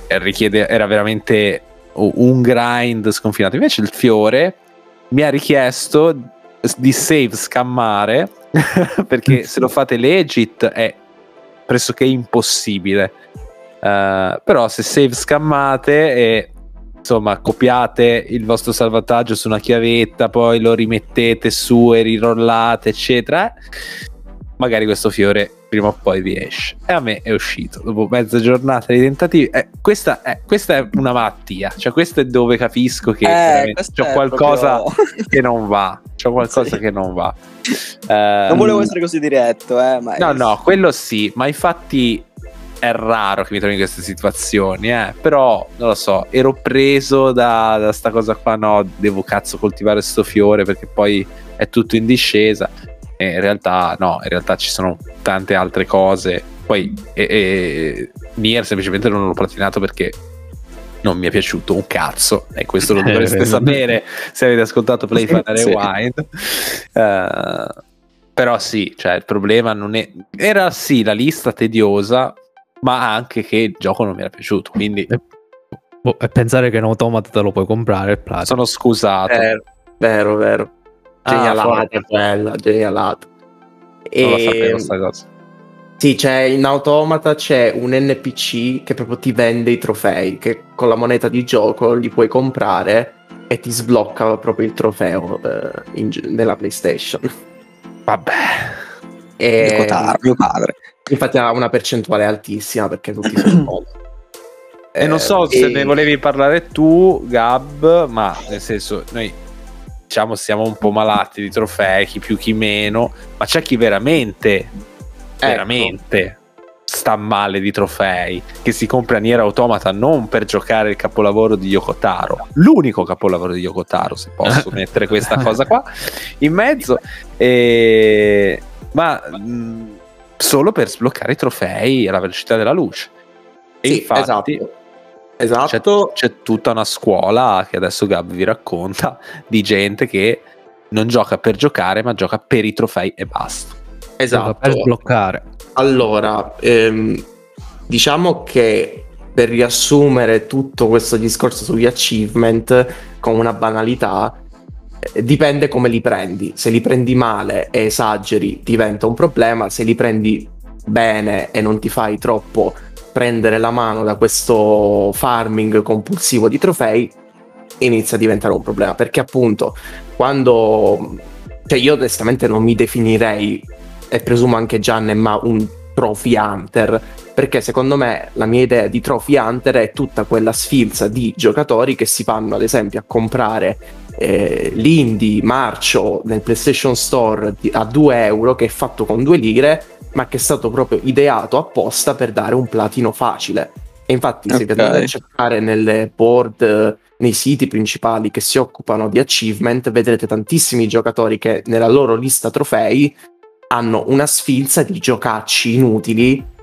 richiede, era veramente un grind sconfinato invece il fiore mi ha richiesto di save scammare (laughs) perché (laughs) se lo fate legit è pressoché impossibile. Uh, però se save scammate e insomma copiate il vostro salvataggio su una chiavetta, poi lo rimettete su e rirollate, eccetera, magari questo fiore prima o poi vi esce. E a me è uscito dopo mezza giornata di tentativi. Eh, questa, è, questa, è, una malattia, cioè questo è dove capisco che eh, c'è qualcosa proprio... che non va. C'è qualcosa sì. che non va. Um, non volevo essere così diretto, eh, ma no, no, quello sì, ma infatti è raro che mi trovi in queste situazioni, eh? però non lo so, ero preso da, da sta cosa qua, no, devo cazzo coltivare sto fiore perché poi è tutto in discesa e in realtà no, in realtà ci sono tante altre cose. Poi e, e, Nier semplicemente non l'ho platinato perché non mi è piaciuto un cazzo e questo lo dovreste sapere se avete ascoltato Play Fire Rewind. Uh, però sì, cioè il problema non è... Era sì la lista tediosa, ma anche che il gioco non mi era piaciuto, quindi... E, boh, e pensare che un automata te lo puoi comprare. Sono scusato. Vero, vero, vero. Genialata, ah, bella, genialata. E... questa cosa. Sì, c'è in automata c'è un NPC che proprio ti vende i trofei, che con la moneta di gioco li puoi comprare e ti sblocca proprio il trofeo eh, in, nella PlayStation. Vabbè. E... Cotaro, mio padre. Infatti ha una percentuale altissima perché tutti sono (coughs) E non so se ne volevi parlare tu, Gab, ma nel senso, noi diciamo siamo un po' malati di trofei, chi più chi meno, ma c'è chi veramente, ecco. veramente sta male di trofei, che si compra Nier Automata non per giocare il capolavoro di Yokotaro, l'unico capolavoro di Yokotaro, se posso (laughs) mettere questa cosa qua in mezzo, e... ma mh, solo per sbloccare i trofei alla velocità della luce. E sì, infatti, esatto. Esatto. C'è, c'è, tutta una scuola che adesso Gab vi racconta di gente che non gioca per giocare, ma gioca per i trofei e basta. Esatto. Per sbloccare. Allora, ehm, diciamo che per riassumere tutto questo discorso sugli achievement con una banalità, eh, dipende come li prendi. Se li prendi male e esageri, diventa un problema. Se li prendi bene e non ti fai troppo prendere la mano da questo farming compulsivo di trofei inizia a diventare un problema. Perché appunto quando cioè io onestamente non mi definirei e presumo anche Gian ma un trophy hunter perché secondo me la mia idea di trophy hunter è tutta quella sfilza di giocatori che si vanno ad esempio a comprare eh, l'indie marcio nel PlayStation Store a 2 euro che è fatto con 2 lire ma che è stato proprio ideato apposta per dare un platino facile. E infatti, okay. se andate a cercare nelle board, nei siti principali che si occupano di achievement, vedrete tantissimi giocatori che nella loro lista trofei hanno una sfilza di giocacci inutili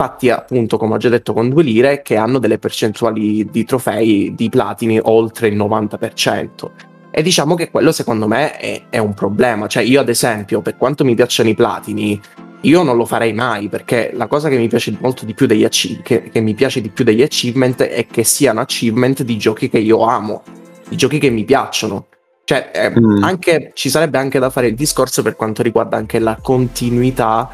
fatti appunto come ho già detto con due lire che hanno delle percentuali di trofei di platini oltre il 90% e diciamo che quello secondo me è, è un problema cioè io ad esempio per quanto mi piacciono i platini io non lo farei mai perché la cosa che mi piace molto di più degli achievement, che, che mi piace di più degli achievement è che siano achievement di giochi che io amo, di giochi che mi piacciono. Cioè, eh, mm. anche, ci sarebbe anche da fare il discorso per quanto riguarda anche la continuità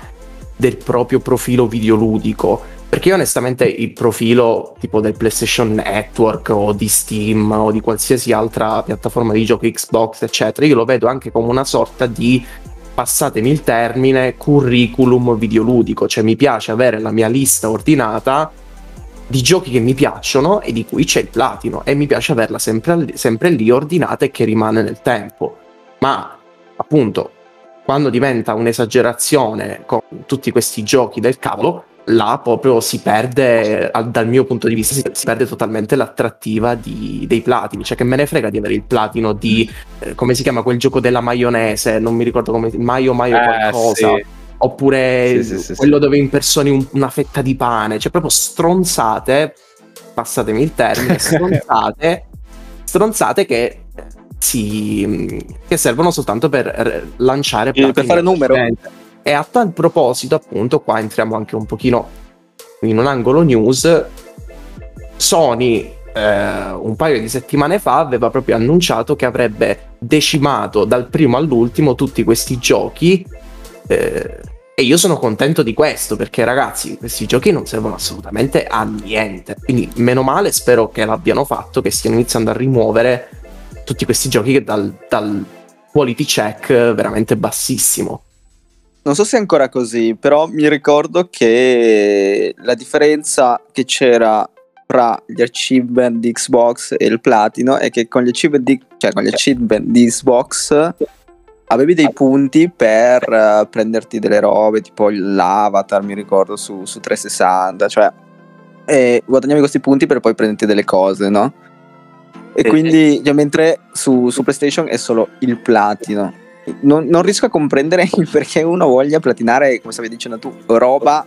del proprio profilo videoludico. Perché io onestamente il profilo tipo del PlayStation Network o di Steam o di qualsiasi altra piattaforma di giochi Xbox, eccetera, io lo vedo anche come una sorta di passatemi il termine, curriculum videoludico, cioè mi piace avere la mia lista ordinata di giochi che mi piacciono e di cui c'è il platino e mi piace averla sempre, sempre lì ordinata e che rimane nel tempo. Ma appunto, quando diventa un'esagerazione con tutti questi giochi del cavolo, là proprio si perde, dal mio punto di vista, si, si perde totalmente l'attrattiva di, dei platini. Cioè, che me ne frega di avere il platino di eh, come si chiama quel gioco della maionese? Non mi ricordo come Maio Maio eh, qualcosa. Sì. Oppure sì, sì, quello dove impersoni un, una fetta di pane, cioè proprio stronzate, passatemi il termine, (laughs) stronzate, stronzate che si, che servono soltanto per lanciare per fare numero. Presente. E a tal proposito, appunto, qua entriamo anche un pochino in un angolo news. Sony eh, un paio di settimane fa aveva proprio annunciato che avrebbe decimato dal primo all'ultimo tutti questi giochi. Eh, e io sono contento di questo perché, ragazzi, questi giochi non servono assolutamente a niente. Quindi, meno male, spero che l'abbiano fatto, che stiano iniziando a rimuovere tutti questi giochi dal, dal quality check veramente bassissimo. Non so se è ancora così, però mi ricordo che la differenza che c'era tra gli achievement di Xbox e il platino è che con gli achievement di, cioè con gli achievement di Xbox avevi dei punti per uh, prenderti delle robe, tipo l'avatar, mi ricordo, su, su 360, cioè e guadagnavi questi punti per poi prenderti delle cose, no? E quindi, cioè, mentre su, su PlayStation è solo il platino non, non, riesco a comprendere (laughs) il perché uno voglia platinare, come stavi dicendo tu, roba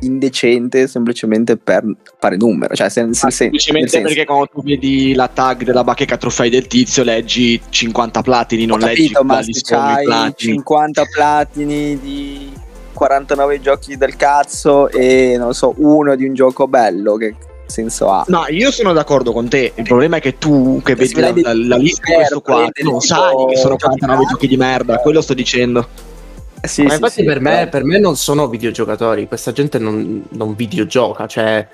indecente semplicemente per fare numero. Cioè, sen- sen- semplicemente perché quando tu vedi la tag della bacheca trofei del tizio, leggi 50 platini, non capito, leggi ma se c'hai platini. 50 platini di 49 giochi del cazzo e non so, uno di un gioco bello che senso ha. No, io sono d'accordo con te. Il problema è che tu, che vedi la, la, la lista di questo qua, non sai che sono 49 giochi di merda. Quello sto dicendo. Eh sì, Ma sì, infatti sì, per, me, per, me, non sono videogiocatori, questa gente non, non videogioca, cioè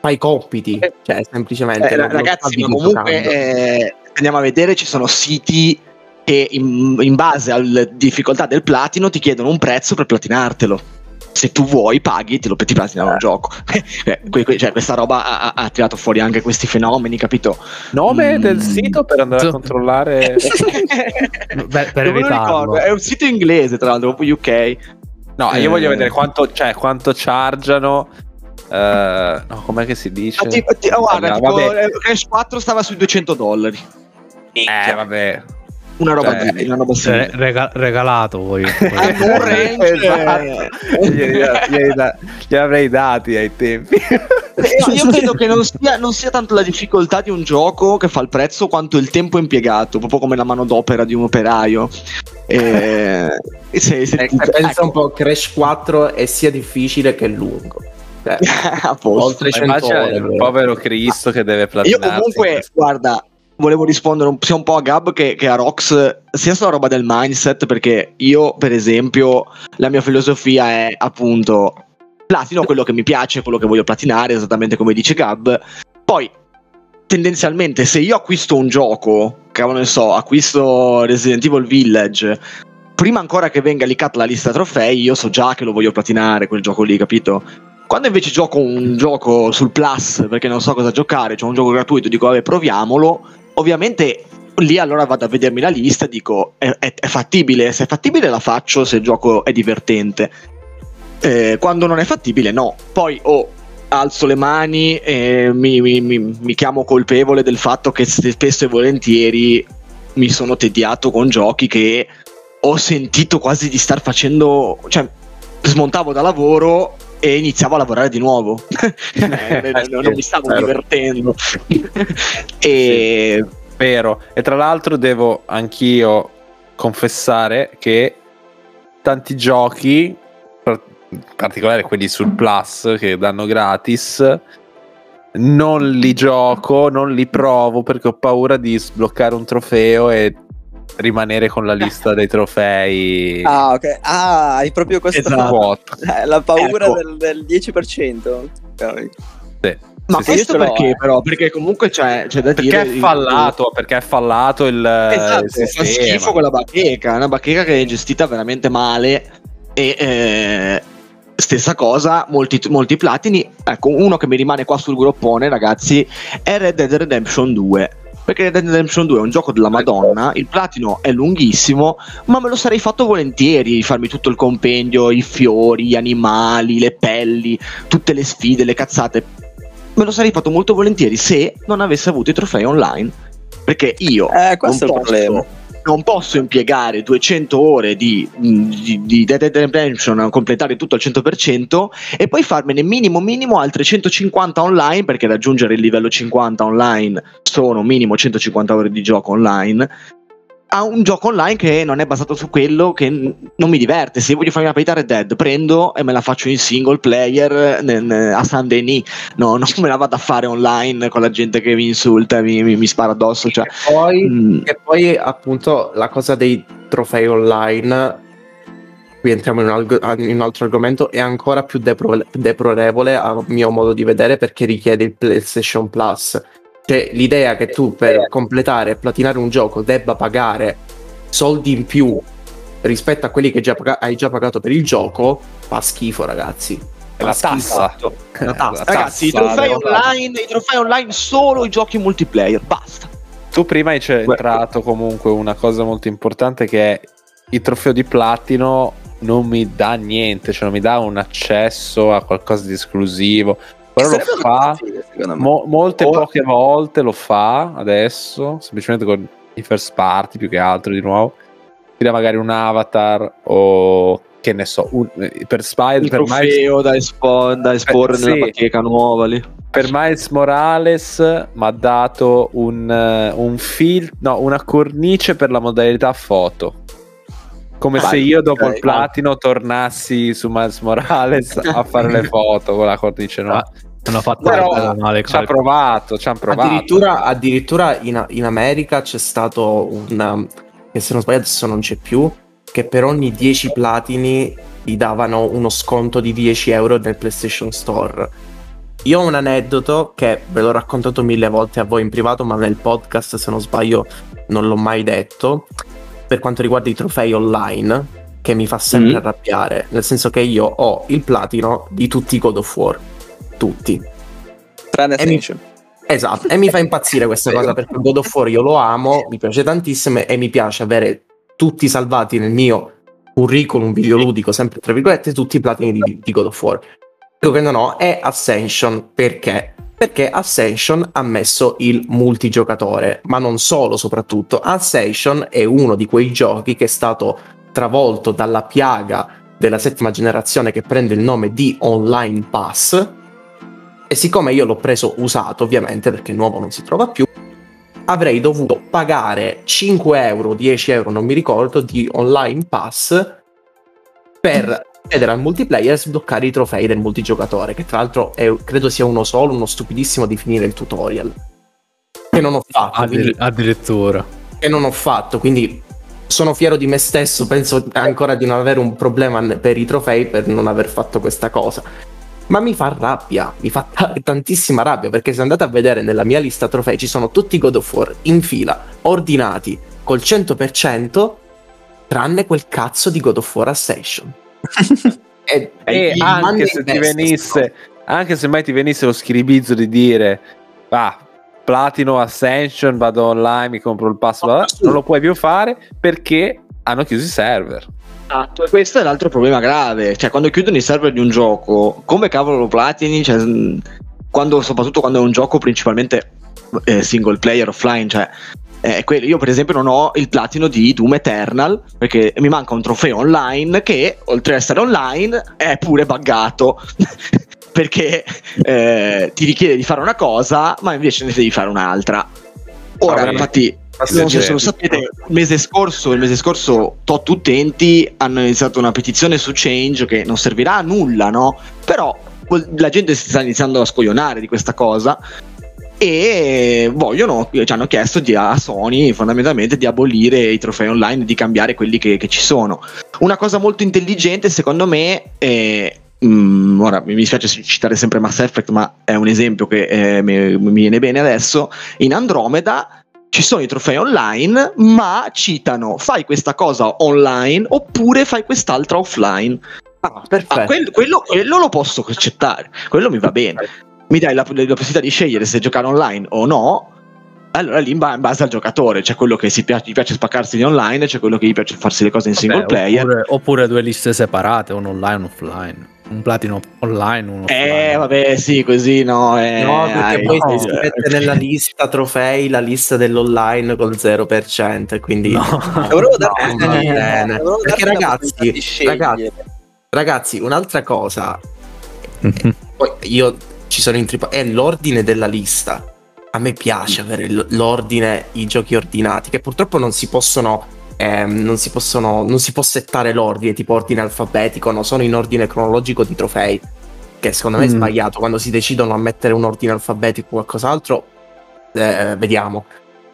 fa i compiti, eh, cioè semplicemente... Eh, ragazzi, ma comunque eh, andiamo a vedere, ci sono siti che in, in base alla difficoltà del platino ti chiedono un prezzo per platinartelo se tu vuoi paghi te lo ti platinano un gioco (laughs) eh, cioè, questa roba ha, ha, tirato fuori anche questi fenomeni capito nome mm. del sito per andare a controllare (laughs) Beh, per ricordo, è un sito inglese tra l'altro proprio UK no eh. io voglio vedere quanto, cioè, quanto chargiano Uh, no, com'è che si dice? Ah, tipo, ti, oh, guarda, tipo, Crash 4 stava sui 200 dollari. Eh, vabbè. Una roba, cioè, di, una roba cioè, rega- regalato poi. (laughs) un range esatto. gli, avrei dati ai tempi. Eh, io (laughs) credo che non sia, non sia, tanto la difficoltà di un gioco che fa il prezzo quanto il tempo impiegato, proprio come la manodopera di un operaio. E, se, se ecco, pensa ecco. un po', Crash 4 è sia difficile che lungo. Cioè, (laughs) oltre 100 ore. Il povero Cristo che deve platinare. Io comunque, guarda, volevo rispondere sia un po' a Gab che, che a Rox, sia sulla roba del mindset, perché io, per esempio, la mia filosofia è appunto platino quello che mi piace, quello che voglio platinare, esattamente come dice Gab. Poi, tendenzialmente, se io acquisto un gioco, cavolo ne so, acquisto Resident Evil Village, prima ancora che venga licata la lista trofei, io so già che lo voglio platinare quel gioco lì, capito? Quando invece gioco un gioco sul Plus perché non so cosa giocare, c'è un gioco gratuito, dico vabbè proviamolo, ovviamente lì allora vado a vedermi la lista e dico è, è, è, fattibile, se è fattibile la faccio se il gioco è divertente. Eh, quando non è fattibile no. Poi o oh, alzo le mani e mi, mi, mi, mi chiamo colpevole del fatto che spesso e volentieri mi sono tediato con giochi che ho sentito quasi di star facendo, cioè smontavo da lavoro e iniziavo a lavorare di nuovo. (laughs) eh, non, non, mi stavo vero. divertendo. e... Vero. E tra l'altro devo anch'io confessare che tanti giochi, in particolare quelli sul Plus che danno gratis, non li gioco, non li provo perché ho paura di sbloccare un trofeo e rimanere con la lista dei trofei. (laughs) Ah, ok. Ah, hai proprio questa esatto. La paura ecco. del, del 10%. Okay. Sì. Ma sì, questo perché eh. però? Perché comunque c'è, c'è da perché dire... È fallato, il... Perché è fallato il, esatto, il fa schifo quella bacheca, una bacheca che è gestita veramente male e... Eh, stessa cosa, molti, molti platini. Ecco, uno che mi rimane qua sul groppone, ragazzi, è Red Dead Redemption 2 perché Red Dead Redemption 2 è un gioco della Madonna, il platino è lunghissimo, ma me lo sarei fatto volentieri farmi tutto il compendio, i fiori, gli animali, le pelli, tutte le sfide, le cazzate. Me lo sarei fatto molto volentieri se non avessi avuto i trofei online. Perché io eh, questo è il problema non posso impiegare 200 ore di, di, di Dead Dead Redemption a completare tutto al 100% e poi farmene minimo minimo altre 150 online perché raggiungere il livello 50 online sono minimo 150 ore di gioco online a un gioco online che non è basato su quello che non mi diverte. Se voglio farmi una partita Red Dead, prendo e me la faccio in single player a San Denis. No, non me la vado a fare online con la gente che mi insulta e mi, mi, mi spara addosso. Cioè, e, poi, mm. e poi, appunto, la cosa dei trofei online. Qui entriamo in un, algo, in un altro argomento. È ancora più depro- deplorevole a mio modo di vedere perché richiede il PlayStation Plus cioè, l'idea che tu per completare e platinare un gioco debba pagare soldi in più rispetto a quelli che già pag- hai già pagato per il gioco fa schifo, ragazzi. È la tassa. (laughs) È la tassa. Ragazzi, i trofei, online, i trofei online solo i giochi multiplayer, basta. Tu prima hai centrato comunque una cosa molto importante che è il trofeo di platino non mi dà niente, cioè non mi dà un accesso a qualcosa di esclusivo. Però lo fa mo- molte Ora. poche volte lo fa adesso, semplicemente con i first party più che altro di nuovo. Dà magari un avatar o che ne so, un, per Spider per Miles, da, espo- da esporre per, nella sì. nuova lì. Per Miles Morales mi ha dato un, un fil- no, una cornice per la modalità foto. Come ah, se io dopo okay, il platino no. tornassi su Miles Morales a fare le (laughs) foto con la cornice no? Hanno fatto Però, male. Ci ha provato, ci hanno provato. Addirittura, addirittura in, in, America c'è stato un... che se non sbaglio adesso non c'è più, che per ogni 10 platini gli davano uno sconto di 10 euro nel PlayStation Store. Io ho un aneddoto che ve l'ho raccontato mille volte a voi in privato, ma nel podcast, se non sbaglio, non l'ho mai detto. Per quanto riguarda i trofei online, che mi fa sempre mm. arrabbiare. Nel senso che io ho il platino di tutti i God of War. Tutti. Tranne Ascension. Mi... Esatto, e mi fa impazzire questa cosa perché God of War io lo amo, mi piace tantissimo e mi piace avere tutti salvati nel mio curriculum videoludico, sempre tra virgolette, tutti i platini di, di God of War. Quello che non ho è Ascension perché? Perché Ascension ha messo il multigiocatore, ma non solo, soprattutto. Ascension è uno di quei giochi che è stato travolto dalla piaga della settima generazione che prende il nome di Online Pass. E siccome io l'ho preso usato, ovviamente, perché nuovo non si trova più, avrei dovuto pagare 5 euro, 10 euro, non mi ricordo, di Online Pass per accedere al multiplayer e sbloccare i trofei del multigiocatore, che tra l'altro è, credo sia uno solo, uno stupidissimo di finire il tutorial. Che non ho fatto. Addir- quindi, addirittura. Che non ho fatto, quindi sono fiero di me stesso, penso ancora di non avere un problema per i trofei per non aver fatto questa cosa. Ma mi fa rabbia, mi fa t- tantissima rabbia perché se andate a vedere nella mia lista trofei ci sono tutti i God of War in fila, ordinati col 100%, tranne quel cazzo di God of War Ascension. (laughs) e, e anche se ti venisse, anche se mai ti venisse lo schiribizzo di dire, ah, Platino Ascension, vado online, mi compro il pass, no, non lo puoi più fare perché hanno chiuso i server. Esatto, e questo è l'altro problema grave. Cioè, quando chiudono i server di un gioco, come cavolo lo platini? Cioè, quando, soprattutto quando è un gioco principalmente eh, single player offline, cioè eh, quello, io per esempio non ho il platino di Doom Eternal perché mi manca un trofeo online che oltre ad essere online è pure buggato (laughs) perché eh, ti richiede di fare una cosa, ma invece ne devi fare un'altra. Ora, infatti, se lo sapete, il mese scorso, il mese scorso tot utenti hanno iniziato una petizione su Change che non servirà a nulla, no? Però la gente si sta iniziando a scoglionare di questa cosa e vogliono, ci hanno chiesto di, a Sony fondamentalmente di abolire i trofei online, di cambiare quelli che, che ci sono. Una cosa molto intelligente secondo me è Mm, ora mi dispiace citare sempre Mass Effect, ma è un esempio che eh, mi, mi, viene bene adesso. In Andromeda ci sono i trofei online, ma citano fai questa cosa online oppure fai quest'altra offline. Ah, perfetto. Ah, quello, quello, quello, lo posso accettare, quello mi va bene. Mi dai la, la possibilità di scegliere se giocare online o no, allora lì in base al giocatore c'è quello che piace, gli piace spaccarsi di online c'è quello che gli piace farsi le cose in Vabbè, single player oppure, oppure, due liste separate un online e un offline un platino online uno eh vabbè sì così no eh, no perché poi no, si mette nella lista trofei la lista dell'online col 0% quindi no. dovevo dare no, bene. perché ragazzi ragazzi ragazzi un'altra cosa (laughs) poi io ci sono in tripa è l'ordine della lista a me piace avere l'ordine, i giochi ordinati, che purtroppo non si possono. Eh, non, si possono non si può settare l'ordine tipo ordine alfabetico, no? sono in ordine cronologico di trofei. Che secondo me mm. è sbagliato. Quando si decidono a mettere un ordine alfabetico o qualcos'altro, eh, vediamo.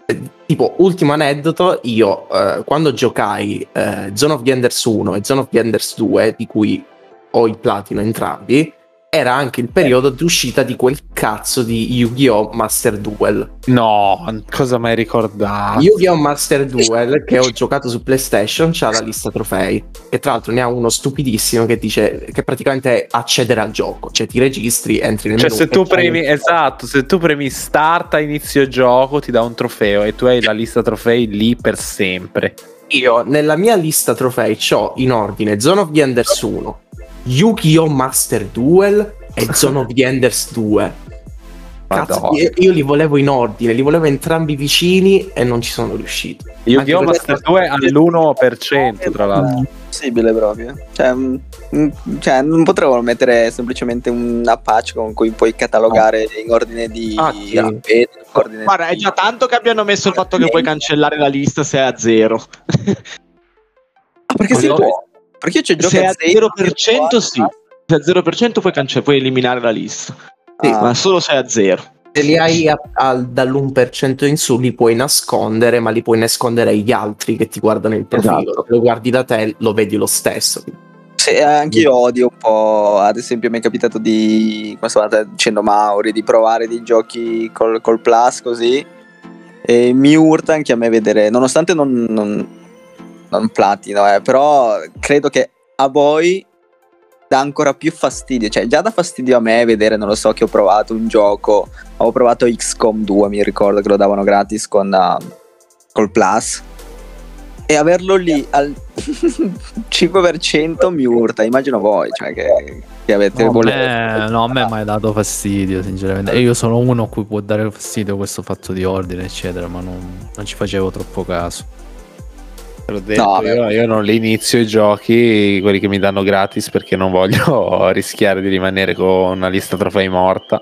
Eh, tipo, ultimo aneddoto, io eh, quando giocai eh, Zone of the Enders 1 e Zone of the Enders 2, di cui ho il platino entrambi, era anche il periodo di uscita di quel cazzo di Yu-Gi-Oh! Master Duel. No, cosa mai ricordato? Yu-Gi-Oh! Master Duel che ho giocato su PlayStation c'ha la lista trofei. E tra l'altro ne ha uno stupidissimo che dice che praticamente è accedere al gioco, cioè ti registri, entri nel cioè, menu. Cioè, se tu premi, esatto, se tu premi start a inizio gioco ti dà un trofeo e tu hai la lista trofei lì per sempre. Io nella mia lista trofei ho in ordine Zone of the Enders 1, Yu-Gi-Oh! Master Duel e Zone of the (laughs) Enders 2. Cazzo, io, io, li volevo in ordine, li volevo entrambi vicini e non ci sono riuscito. Yu-Gi-Oh! Master 2 all'1% tra l'altro. Possibile proprio. Cioè, mm, mm, cioè, non potremmo mettere semplicemente una patch con cui puoi catalogare no. in ordine di ah, sì. ordine Guarda, di... è già tanto che abbiano messo il fatto che puoi cancellare la lista se è a zero. ah, perché si può? Perché io c'è gioco Se a 0%, sì. Se a 0% puoi, cance- puoi eliminare la lista. Sì, ah. ma solo se a zero. Se li hai a, a, dall'1% in su li puoi nascondere, ma li puoi nascondere agli altri che ti guardano il profilo. Esatto. Lo guardi da te, lo vedi lo stesso. Sì, anche io odio un po', ad esempio mi è capitato di, come stavate dicendo Mauri, di provare dei giochi col, col Plus così e mi urta anche a me vedere, nonostante non, non, non platino, eh, però credo che a voi dà ancora più fastidio. Cioè, già dà fastidio a me vedere, non lo so, che ho provato un gioco. Ho provato XCOM 2, mi ricordo che lo davano gratis con, uh, col Plus. E averlo lì al (laughs) 5% mi urta, immagino voi, cioè che, che avete no, me, no, a me ha dato fastidio, sinceramente. E io sono uno a cui può dare fastidio questo fatto di ordine, eccetera, ma non, non ci facevo troppo caso. Te l'ho detto, no, io, io, non li inizio i giochi, quelli che mi danno gratis, perché non voglio (laughs) rischiare di rimanere con una lista trofei morta.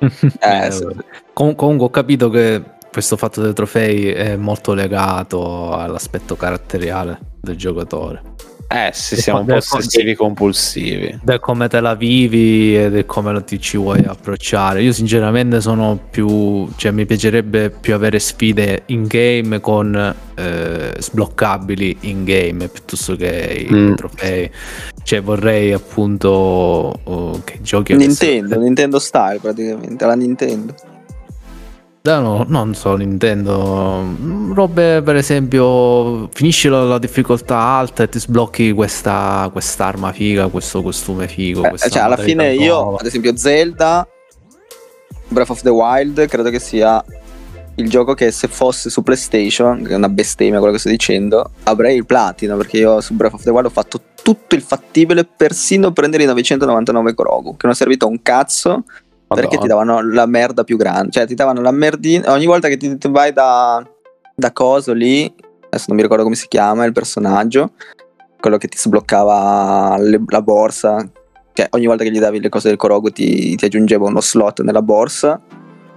eh, sì. Com- comunque ho capito che questo fatto dei trofei è molto legato all'aspetto caratteriale del giocatore. Eh sì, siamo un po' ossessivi compulsivi. Da come te la vivi e da come ti ci vuoi approcciare. Io sinceramente sono più... cioè mi piacerebbe più avere sfide in game con eh, sbloccabili in game piuttosto che mm. i trofei. Cioè vorrei appunto oh, che giochi... Nintendo, Nintendo Style praticamente, la Nintendo. No, non so, Nintendo. Mm, robe per esempio, finisci la, la difficoltà alta e ti sblocchi questa quest'arma figa, questo costume figo. Eh, cioè, alla fine io, nuova. ad esempio, Zelda, Breath of the Wild, credo che sia il gioco che se fosse su PlayStation, che è una bestemmia quello che sto dicendo, avrei il platino, perché io su Breath of the Wild ho fatto tutto il fattibile, persino prendere i 999 Korogu, che non è servito a un cazzo Madonna. Perché ti davano la merda più grande. Cioè, ti davano la merdina. Ogni volta che ti, ti vai da, da coso lì, adesso non mi ricordo come si chiama il personaggio, quello che ti sbloccava le, la borsa. Cioè, ogni volta che gli davi le cose del Korogu ti, ti aggiungeva uno slot nella borsa.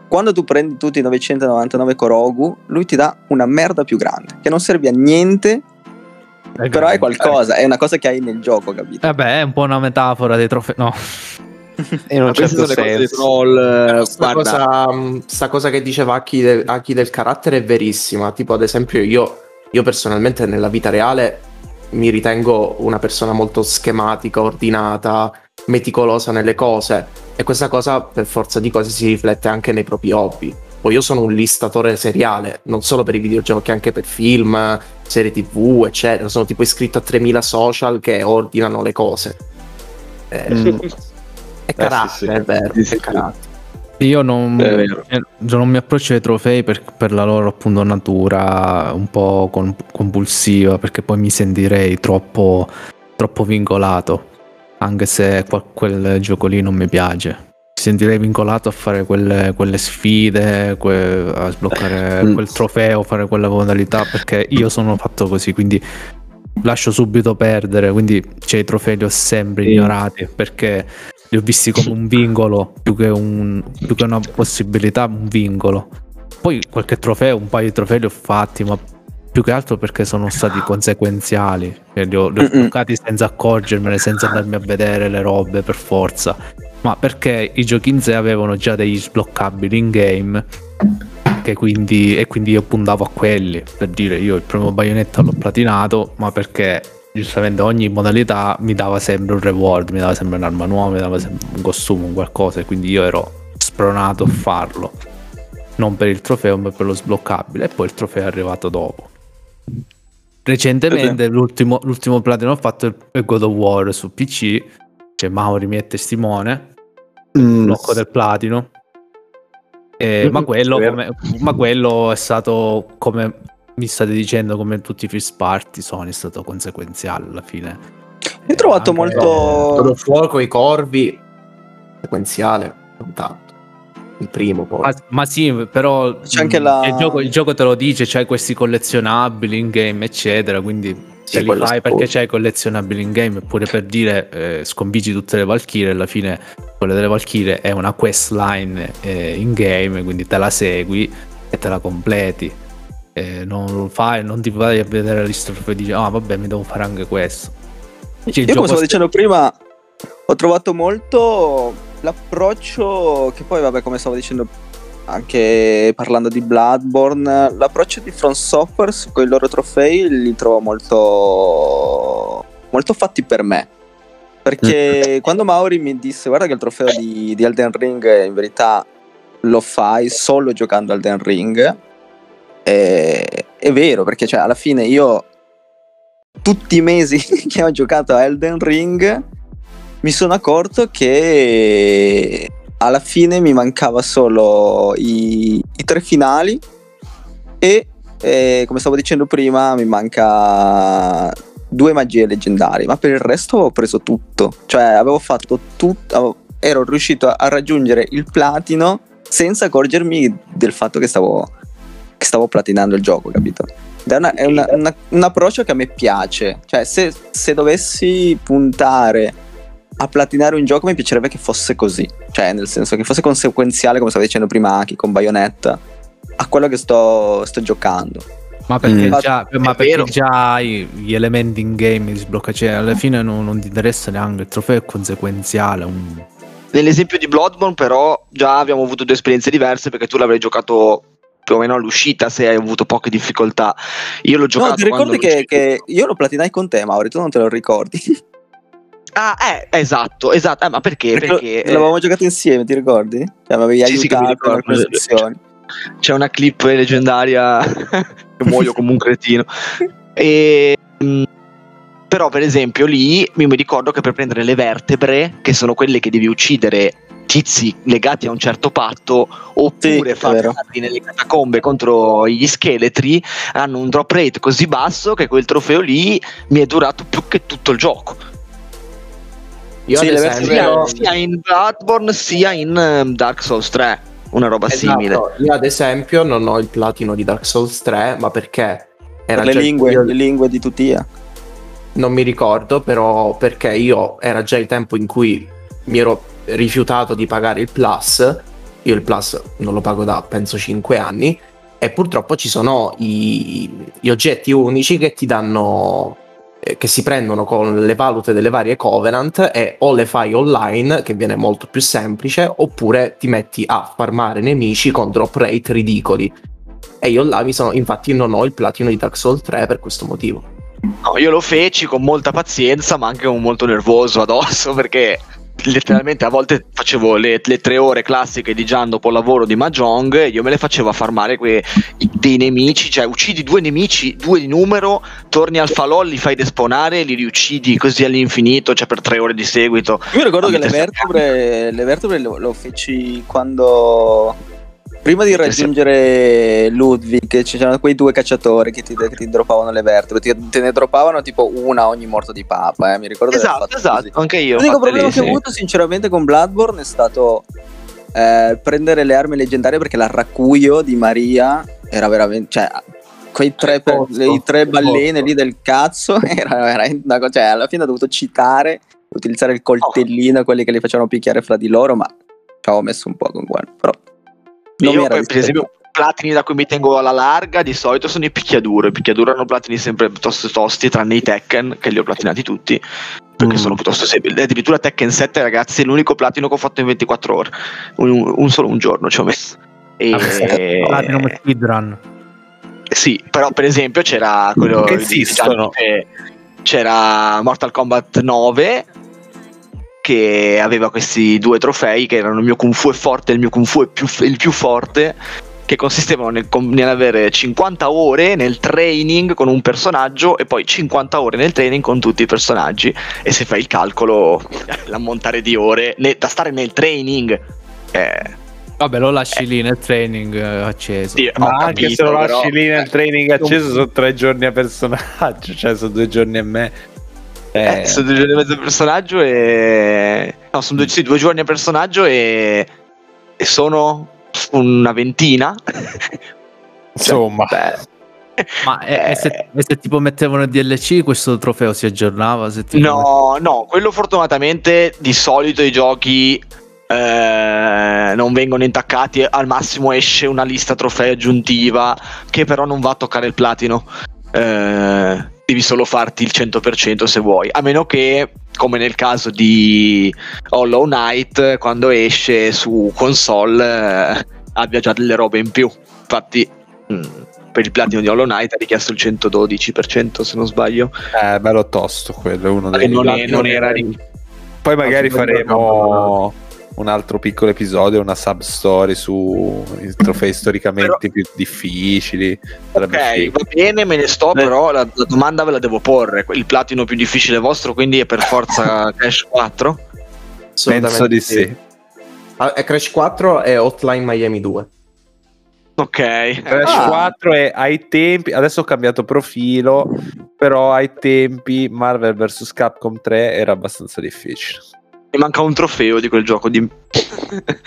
Quando tu prendi tutti i 999 Korogu, lui ti dà una merda più grande, che non serve a niente è però è qualcosa, è una cosa che hai nel gioco, capito? Vabbè, è un po' una metafora dei trofei. No. (laughs) in un certo senso. Troll, eh, sta, cosa, mm, sta, cosa, che diceva Aki del, Aki del carattere è verissima. Tipo, ad esempio, io, io personalmente nella vita reale mi ritengo una persona molto schematica, ordinata, meticolosa nelle cose. E questa cosa, per forza di cose, si riflette anche nei propri hobby. Poi io sono un listatore seriale, non solo per i videogiochi, anche per film, serie tv, eccetera. Sono tipo iscritto a 3000 social che ordinano le cose. Eh, mm. (laughs) È carattere, eh, sì, sì. è vero, sì, è carattere. Io non, eh, non, mi approccio ai trofei per, per, la loro appunto natura un po' compulsiva perché poi mi sentirei troppo, troppo vincolato anche se quel, quel, gioco lì non mi piace mi sentirei vincolato a fare quelle, quelle sfide que, a sbloccare mm. quel trofeo fare quella modalità perché io sono fatto così quindi lascio subito perdere quindi cioè, i trofei li ho sempre ignorati perché li ho visti come un vincolo più che, un, più che una possibilità, un vincolo. Poi qualche trofeo, un paio di trofei li ho fatti, ma più che altro perché sono stati conseguenziali. Cioè, li, ho, li ho senza accorgermene, senza andarmi a vedere le robe per forza. Ma perché i giochi in sé avevano già degli sbloccabili in game. Quindi, e quindi io puntavo a quelli per dire io il primo baionetta l'ho platinato ma perché giustamente ogni modalità mi dava sempre un reward, mi dava sempre un'arma nuova, mi dava sempre un costume, un qualcosa, e quindi io ero spronato a farlo. Non per il trofeo, ma per lo sbloccabile. E poi il trofeo è arrivato dopo. Recentemente, l'ultimo, l'ultimo platino ho fatto il God of War su PC. Cioè, Mauri mi è testimone. Mm. Blocco del platino. Eh, ma, quello, come, ma, quello, è stato come mi state dicendo come tutti i first party Sony è stato conseguenziale alla fine. Ho trovato Anche molto... Lo fuoco, i corvi, sequenziale, non tanto. Il primo poi. Ma, ma sì, però c'è anche la... il, gioco, il gioco te lo dice, c'hai questi collezionabili in game, eccetera, quindi se li fai perché c'hai collezionabili in game, pure per dire eh, sconfiggi tutte le Valkyrie, alla fine quella delle Valkyrie è una quest line eh, in game, quindi te la segui e te la completi eh, non lo fai, non ti vai a vedere la lista e dici, ah vabbè, mi devo fare anche questo. Cioè, Io come stavo dicendo prima, ho trovato molto l'approccio che poi, vabbè, come stavo dicendo anche parlando di Bloodborne, l'approccio di Front Software su quei loro trofei li trovo molto, molto fatti per me. Perché mm. quando Mauri mi disse guarda che il trofeo di, di Elden Ring in verità lo fai solo giocando Elden Ring, è, è vero, perché cioè, alla fine io tutti i mesi (laughs) che ho giocato a Elden Ring mi sono accorto che alla fine mi mancava solo i, i tre finali e eh, come stavo dicendo prima mi manca due magie leggendarie ma per il resto ho preso tutto. Cioè avevo fatto tutto ero riuscito a raggiungere il platino senza accorgermi del fatto che stavo, che stavo platinando il gioco capito è, una, è una, una, un approccio che a me piace cioè se, se dovessi puntare a platinare un gioco mi piacerebbe che fosse così, cioè nel senso che fosse conseguenziale, come stavo dicendo prima Aki con Bayonetta, a quello che sto, sto giocando. Ma perché, mm. già, ma perché già, hai gli elementi in game di sblocca, cioè alla fine non, non, ti interessa neanche, il trofeo è conseguenziale. Un... Nell'esempio di Bloodborne però già abbiamo avuto due esperienze diverse perché tu l'avrei giocato più o meno all'uscita se hai avuto poche difficoltà. Io l'ho giocato. No, ti ricordi che, che, io lo platinai con te, Mauri? Tu non te lo ricordi? Ah, eh, esatto, esatto. Eh, ma perché? Perché, perché eh... l'avevamo giocato insieme, ti ricordi? Cioè, mi avevi sì, aiutato sì, sezioni. C'è una clip leggendaria (laughs) che muoio come un cretino. E, mh, però, per esempio, lì mi ricordo che per prendere le vertebre, che sono quelle che devi uccidere tizi legati a un certo patto oppure sì, farli nelle catacombe contro gli scheletri hanno un drop rate così basso che quel trofeo lì mi è durato più che tutto il gioco io sì, esempio... sia, sia, in Bloodborne sia in um, Dark Souls 3, una roba esatto. simile. Io ad esempio non ho il platino di Dark Souls 3, ma perché era per le lingue, io... le lingue di Tutia. Non mi ricordo, però perché io era già il tempo in cui mi ero rifiutato di pagare il Plus. Io il Plus non lo pago da penso 5 anni e purtroppo ci sono i, gli oggetti unici che ti danno eh, che si prendono con le valute delle varie covenant e o le fai online, che viene molto più semplice, oppure ti metti a farmare nemici con drop rate ridicoli. E io là mi sono, infatti non ho il platino di Dark Souls 3 per questo motivo. No, io lo feci con molta pazienza, ma anche molto nervoso addosso, (laughs) perché letteralmente a volte facevo le, le, tre ore classiche di Gian dopo il lavoro di Mahjong e io me le facevo a farmare que, dei nemici, cioè uccidi due nemici, due di numero, torni al falò, li fai despawnare, li riuccidi così all'infinito, cioè per tre ore di seguito. Io ricordo che le vertebre, le vertebre lo, lo feci quando Prima di raggiungere Ludwig c'erano quei due cacciatori che ti, che ti droppavano le vertebre, ti, te ne droppavano tipo una ogni morto di papa, eh? mi ricordo Esatto, esatto, così. anche io. L'unico problema lì, che ho avuto sinceramente con Bloodborne è stato eh, prendere le armi leggendarie perché l'arracuio di Maria era veramente... Cioè, quei tre, per, le, tre balene lì del cazzo (laughs) era veramente una cosa... Cioè, alla fine ho dovuto citare, utilizzare il coltellino, quelli che li facevano picchiare fra di loro, ma ci avevo messo un po' con quello, però... Non Io, per esempio, platini da cui mi tengo alla larga di solito sono i picchiaduro. I picchiaduro hanno platini sempre piuttosto tosti, tranne i Tekken, che li ho platinati tutti. Perché mm. sono piuttosto semplici. Addirittura Tekken 7, ragazzi, è l'unico platino che ho fatto in 24 ore. Un, un solo un giorno ci ho messo. E... Ah, Platinum speedrun. Sì, però per esempio c'era quello che esistono. C'era Mortal Kombat 9 che aveva questi due trofei che erano il mio Kung Fu è forte e il mio Kung Fu è più, il più forte che consistevano nel, nell'avere 50 ore nel training con un personaggio e poi 50 ore nel training con tutti i personaggi e se fai il calcolo (laughs) l'ammontare di ore ne, da stare nel training eh, Vabbè, lo lasci eh. lì nel training eh, acceso. Sì, Ma anche capito, se lo lasci però... lì nel training acceso, sono tre giorni a personaggio, (laughs) cioè sono due giorni e me. Eh, sono due giorni e mezzo a personaggio e... No, sono due, sì, due giorni a personaggio e... e sono una ventina. (laughs) Insomma. Cioè, ma e, se, e, se, tipo mettevano il DLC questo trofeo si aggiornava? no, no, quello fortunatamente di solito i giochi eh, non vengono intaccati, al massimo esce una lista trofei aggiuntiva che però non va a toccare il platino. Eh, devi solo farti il 100% se vuoi, a meno che come nel caso di Hollow Knight, quando esce su console eh, abbia già delle robe in più. Infatti, mh, mm, per il platino di Hollow Knight ha richiesto il 112% se non sbaglio. Eh, bello tosto quello, uno dei non, è, non era... Poi magari faremo un altro piccolo episodio, una sub story su trofei storicamente però, più difficili. Ok, va bene, me ne sto, Beh. però la, la, domanda ve la devo porre. Il platino più difficile vostro, quindi è per forza (laughs) Crash 4? Penso di sì. Ah, è Crash 4 e Hotline Miami 2. Ok. Crash ah. 4 è ai tempi, adesso ho cambiato profilo, però ai tempi Marvel vs Capcom 3 era abbastanza difficile. Mi manca un trofeo di quel gioco di...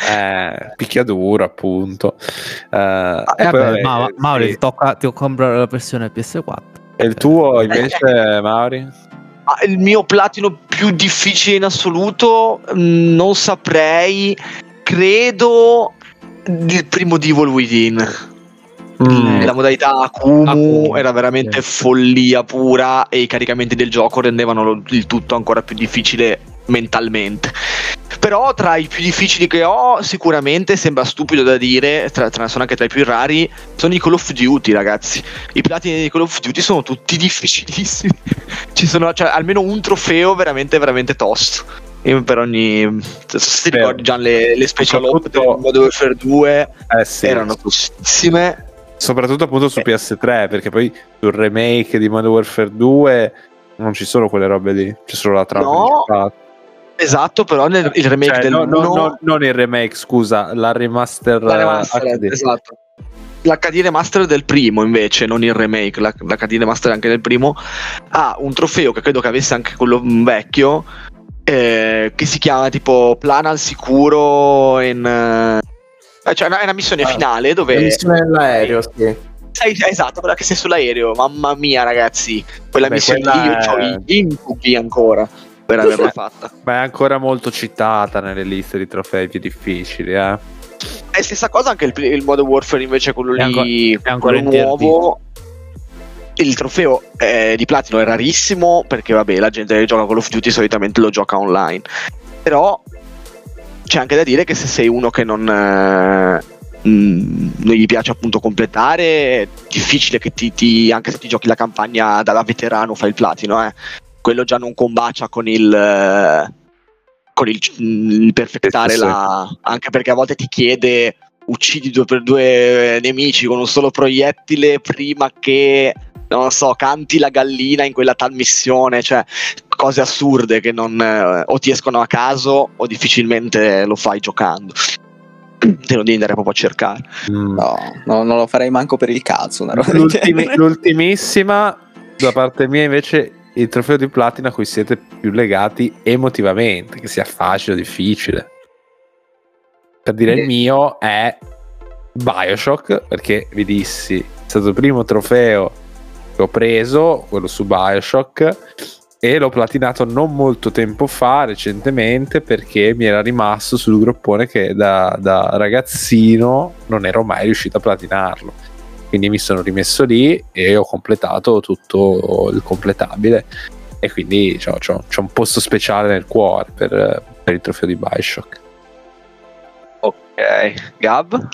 eh, picchiaduro appunto. Uh, ah, eh, vabbè, ma, sì. Mauri, tocca, ti comprare la versione PS4. E il tuo invece, Mauri? Ah, il mio platino più difficile in assoluto, mm, non saprei. Credo il primo Devil Within. Mm. La modalità Akumu, era veramente sì. follia pura e i caricamenti del gioco rendevano il tutto ancora più difficile mentalmente. Però tra i più difficili che ho, sicuramente sembra stupido da dire, tra, tra, sono anche tra i più rari, sono i Call of Duty, ragazzi. I platini di Call of Duty sono tutti (laughs) difficilissimi. Ci sono cioè, almeno un trofeo veramente, veramente tosto. per ogni. Se ti ricordi già le, le special op del Modern Warfare 2 eh sì, erano tostissime. Soprattutto appunto su PS3, perché poi sul remake di Modern Warfare 2 non ci sono quelle robe lì, c'è solo la trama. No, Esatto, però nel il remake cioè, del no, no, no, non il remake, scusa, la remaster, la remaster HD. esatto. L'HD remaster del primo invece, non il remake, l'HD remaster anche del primo, ha un trofeo che credo che avesse anche quello vecchio, eh, che si chiama tipo Plana al sicuro in... Eh, cioè è una missione ah, finale dove... La missione dell'aereo, sì. Esatto, quella che sei sull'aereo, mamma mia ragazzi, quella Beh, missione quella lì io è... ho gli incubi ancora per averla fatta. Ma è ancora molto citata nelle liste di trofei più difficili, eh. È stessa cosa anche il, il Modern Warfare invece quello è lì, ancora, è ancora quello nuovo. Il trofeo eh, di platino è rarissimo perché vabbè la gente che gioca Call of Duty solitamente lo gioca online. Però c'è anche da dire che se sei uno che non... Eh, non gli piace appunto completare, è difficile che ti, ti, anche se ti giochi la campagna da veterano fai il platino, eh quello già non combacia con il eh, con il, il perfettare sì, la anche perché a volte ti chiede uccidi due per due nemici con un solo proiettile prima che non so canti la gallina in quella tal missione cioè cose assurde che non eh, o ti escono a caso o difficilmente lo fai giocando. (clears throat) Te lo devi andare proprio a cercare. Mm. no, no, non lo farei manco per il cazzo L'ultimi, l'ultimissima da parte mia invece il trofeo di platino a cui siete più legati emotivamente, che sia facile o difficile. Per dire il mio è Bioshock, perché vi dissi, è stato il primo trofeo che ho preso, quello su Bioshock, e l'ho platinato non molto tempo fa, recentemente, perché mi era rimasto sul groppone che da, da ragazzino non ero mai riuscito a platinarlo quindi mi sono rimesso lì e ho completato tutto il completabile. E quindi c'ho, c'ho, c'ho un posto speciale nel cuore per, per, il trofeo di Bioshock. Ok. Gab?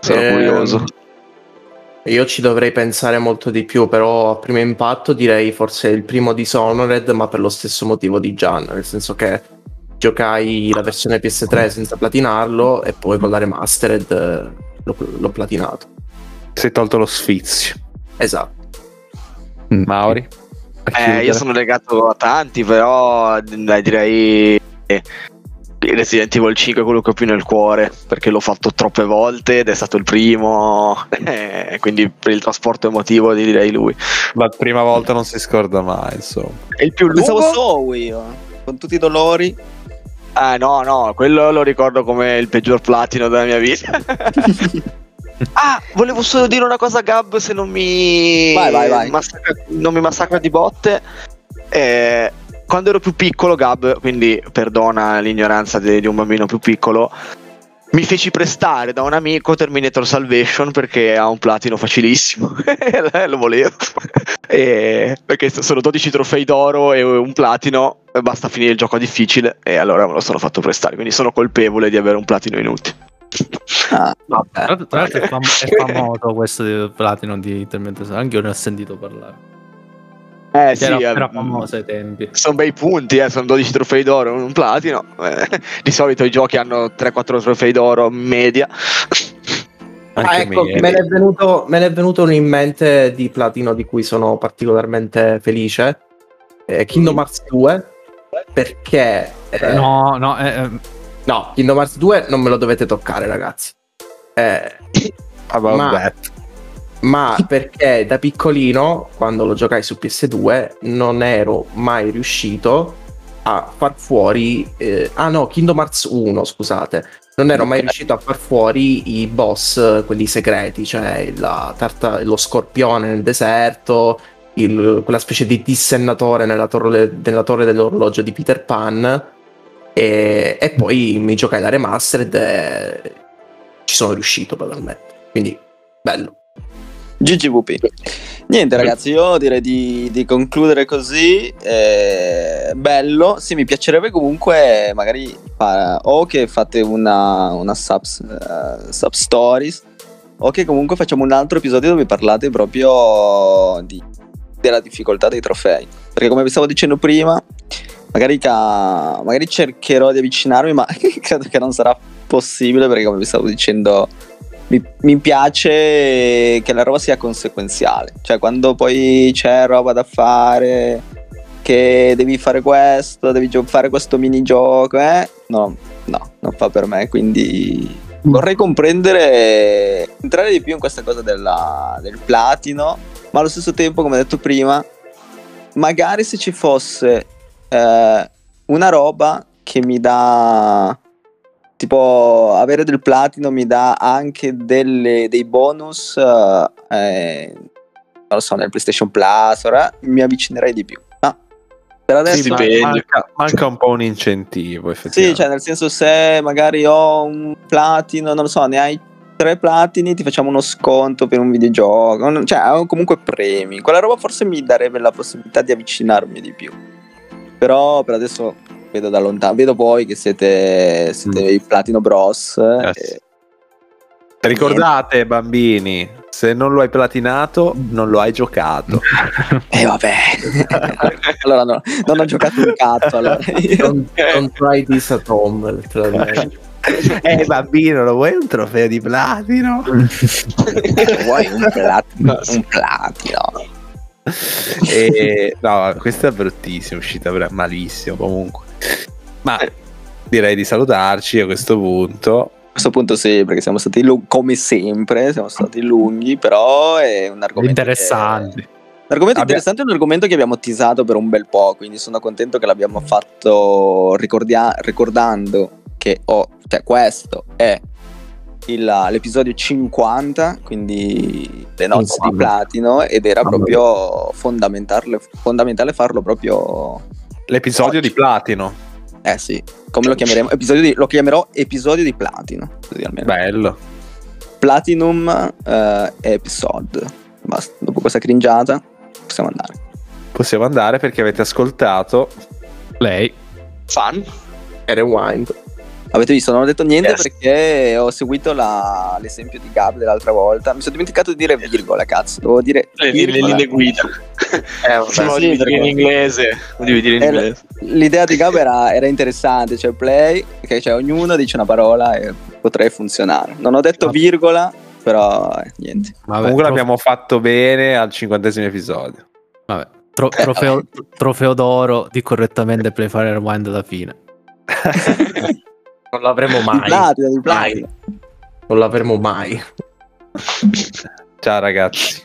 sono eh, curioso. io ci dovrei pensare molto di più, però a primo impatto direi forse il primo Dishonored, ma per lo stesso motivo di Gian, nel senso che giocai la versione PS3 senza platinarlo e poi con la remastered eh, l'ho, l'ho platinato si è tolto lo sfizio. Esatto. Mm. Mauri? Eh, io sono legato a tanti, però dai, direi Resident Evil 5 è quello che ho più nel cuore, perché l'ho fatto troppe volte ed è stato il primo, (laughs) eh, quindi per il trasporto emotivo direi lui. La prima volta non si scorda mai, insomma. È il più lungo? Pensavo so io, con tutti i dolori. Ah no, no, quello lo ricordo come il peggior platino della mia vita. (laughs) Ah, volevo solo dire una cosa, Gab, se non mi. Vai, vai, vai. Massacra, non mi massacra di botte. Eh, quando ero più piccolo, Gab, quindi perdona l'ignoranza di, di un bambino più piccolo. mi feci prestare da un amico Terminator Salvation perché ha un platino facilissimo (laughs) lo volevo e perché sono 12 trofei d'oro e un platino basta finire il gioco difficile e allora me lo sono fatto prestare quindi sono colpevole di avere un platino inutile ah, vabbè. tra l'altro è, fam- è (laughs) famoso questo di platino di Salvation anche io ne ho sentito parlare eh sì, era, era famoso ai tempi. Sono bei punti, eh, sono 12 trofei d'oro, un platino. Eh, di solito i giochi hanno 3-4 trofei d'oro media. Ah, ecco, me ne, venuto, me ne, è venuto, uno in mente di platino di cui sono particolarmente felice. Eh, Kingdom mm. Hearts 2 perché eh, no, no, eh, eh, no, Kingdom Hearts 2 non me lo dovete toccare, ragazzi. Eh, (coughs) ma, ma perché da piccolino, quando lo giocai su PS2, non ero mai riuscito a far fuori. Eh, ah no, Kingdom Hearts 1, scusate. Non ero mai riuscito a far fuori i boss, quelli segreti, cioè la tarta, lo scorpione nel deserto, il, quella specie di dissennatore nella torre, nella torre dell'orologio di Peter Pan. E, e poi mi giocai la remastered e ci sono riuscito totalmente. Quindi bello. GGVP. Niente ragazzi, io direi di, di concludere così. Eh, bello, sì, mi piacerebbe comunque magari o che fate una, una sub, uh, sub stories o che comunque facciamo un altro episodio dove parlate proprio di, della difficoltà dei trofei. Perché come vi stavo dicendo prima, magari, ca- magari cercherò di avvicinarmi, ma (laughs) credo che non sarà possibile perché come vi stavo dicendo mi, mi, piace che la roba sia conseguenziale, cioè quando poi c'è roba da fare, che devi fare questo, devi gio- fare questo minigioco, eh? no, no, non fa per me, quindi mm. vorrei comprendere, entrare di più in questa cosa della, del platino, ma allo stesso tempo, come detto prima, magari se ci fosse eh, una roba che mi dà tipo avere del platino mi dà anche delle, dei bonus eh, non lo so nel PlayStation Plus ora mi avvicinerei di più no. per adesso sì, manca, manca, un po' un incentivo sì cioè nel senso se magari ho un platino non lo so ne hai tre platini ti facciamo uno sconto per un videogioco cioè comunque premi. Quella roba forse mi darebbe la possibilità di avvicinarmi di più però per adesso vedo da lontano. Vedo voi che siete, siete mm. i Platino Bros. Yes. E... Ricordate, niente. bambini, se non lo hai platinato, non lo hai giocato. E (laughs) eh, vabbè. (laughs) allora no, non ho giocato un cazzo. Allora. (laughs) don't, don't try this at home. Eh bambino, lo vuoi un trofeo di platino? vuoi un platino? Un platino. (laughs) E, no, questa è bruttissima, è uscita malissimo comunque. Ma direi di salutarci a questo punto. A questo punto sì, perché siamo stati lunghi, come sempre, siamo stati lunghi, però è un argomento interessante. Che... Un argomento interessante è un argomento che abbiamo teasato per un bel po', quindi sono contento che l'abbiamo fatto ricordia- ricordando che oh, cioè questo è il, l'episodio 50, quindi le nozze di platino, ed era proprio fondamentale, fondamentale farlo proprio L'episodio Oggi. di platino. Eh sì, come lo chiameremo? Di, lo chiamerò episodio di platino. Così almeno. Bello. Platinum uh, episode. Basta, dopo questa cringiata possiamo andare. Possiamo andare perché avete ascoltato lei. Fan e rewind. Avete visto, non ho detto niente yes. perché ho seguito la, l'esempio di Gab dell'altra volta. Mi sono dimenticato di dire virgola, cazzo. Devo dire le, le linee guida. eh, vabbè, (laughs) sì, devi dire in inglese. Devi dire in inglese. L'idea di Gab era, era interessante, cioè play, che cioè, ognuno dice una parola e potrebbe funzionare. Non ho detto virgola, però eh, niente. Vabbè, Comunque trof- l'abbiamo fatto bene al cinquantesimo episodio. Vabbè. Tro- eh, trofeo, trofeo, d'oro di correttamente play fare rewind alla fine. (laughs) Non l'avremo mai. Platino, di platino. Non l'avremo mai. Ciao ragazzi.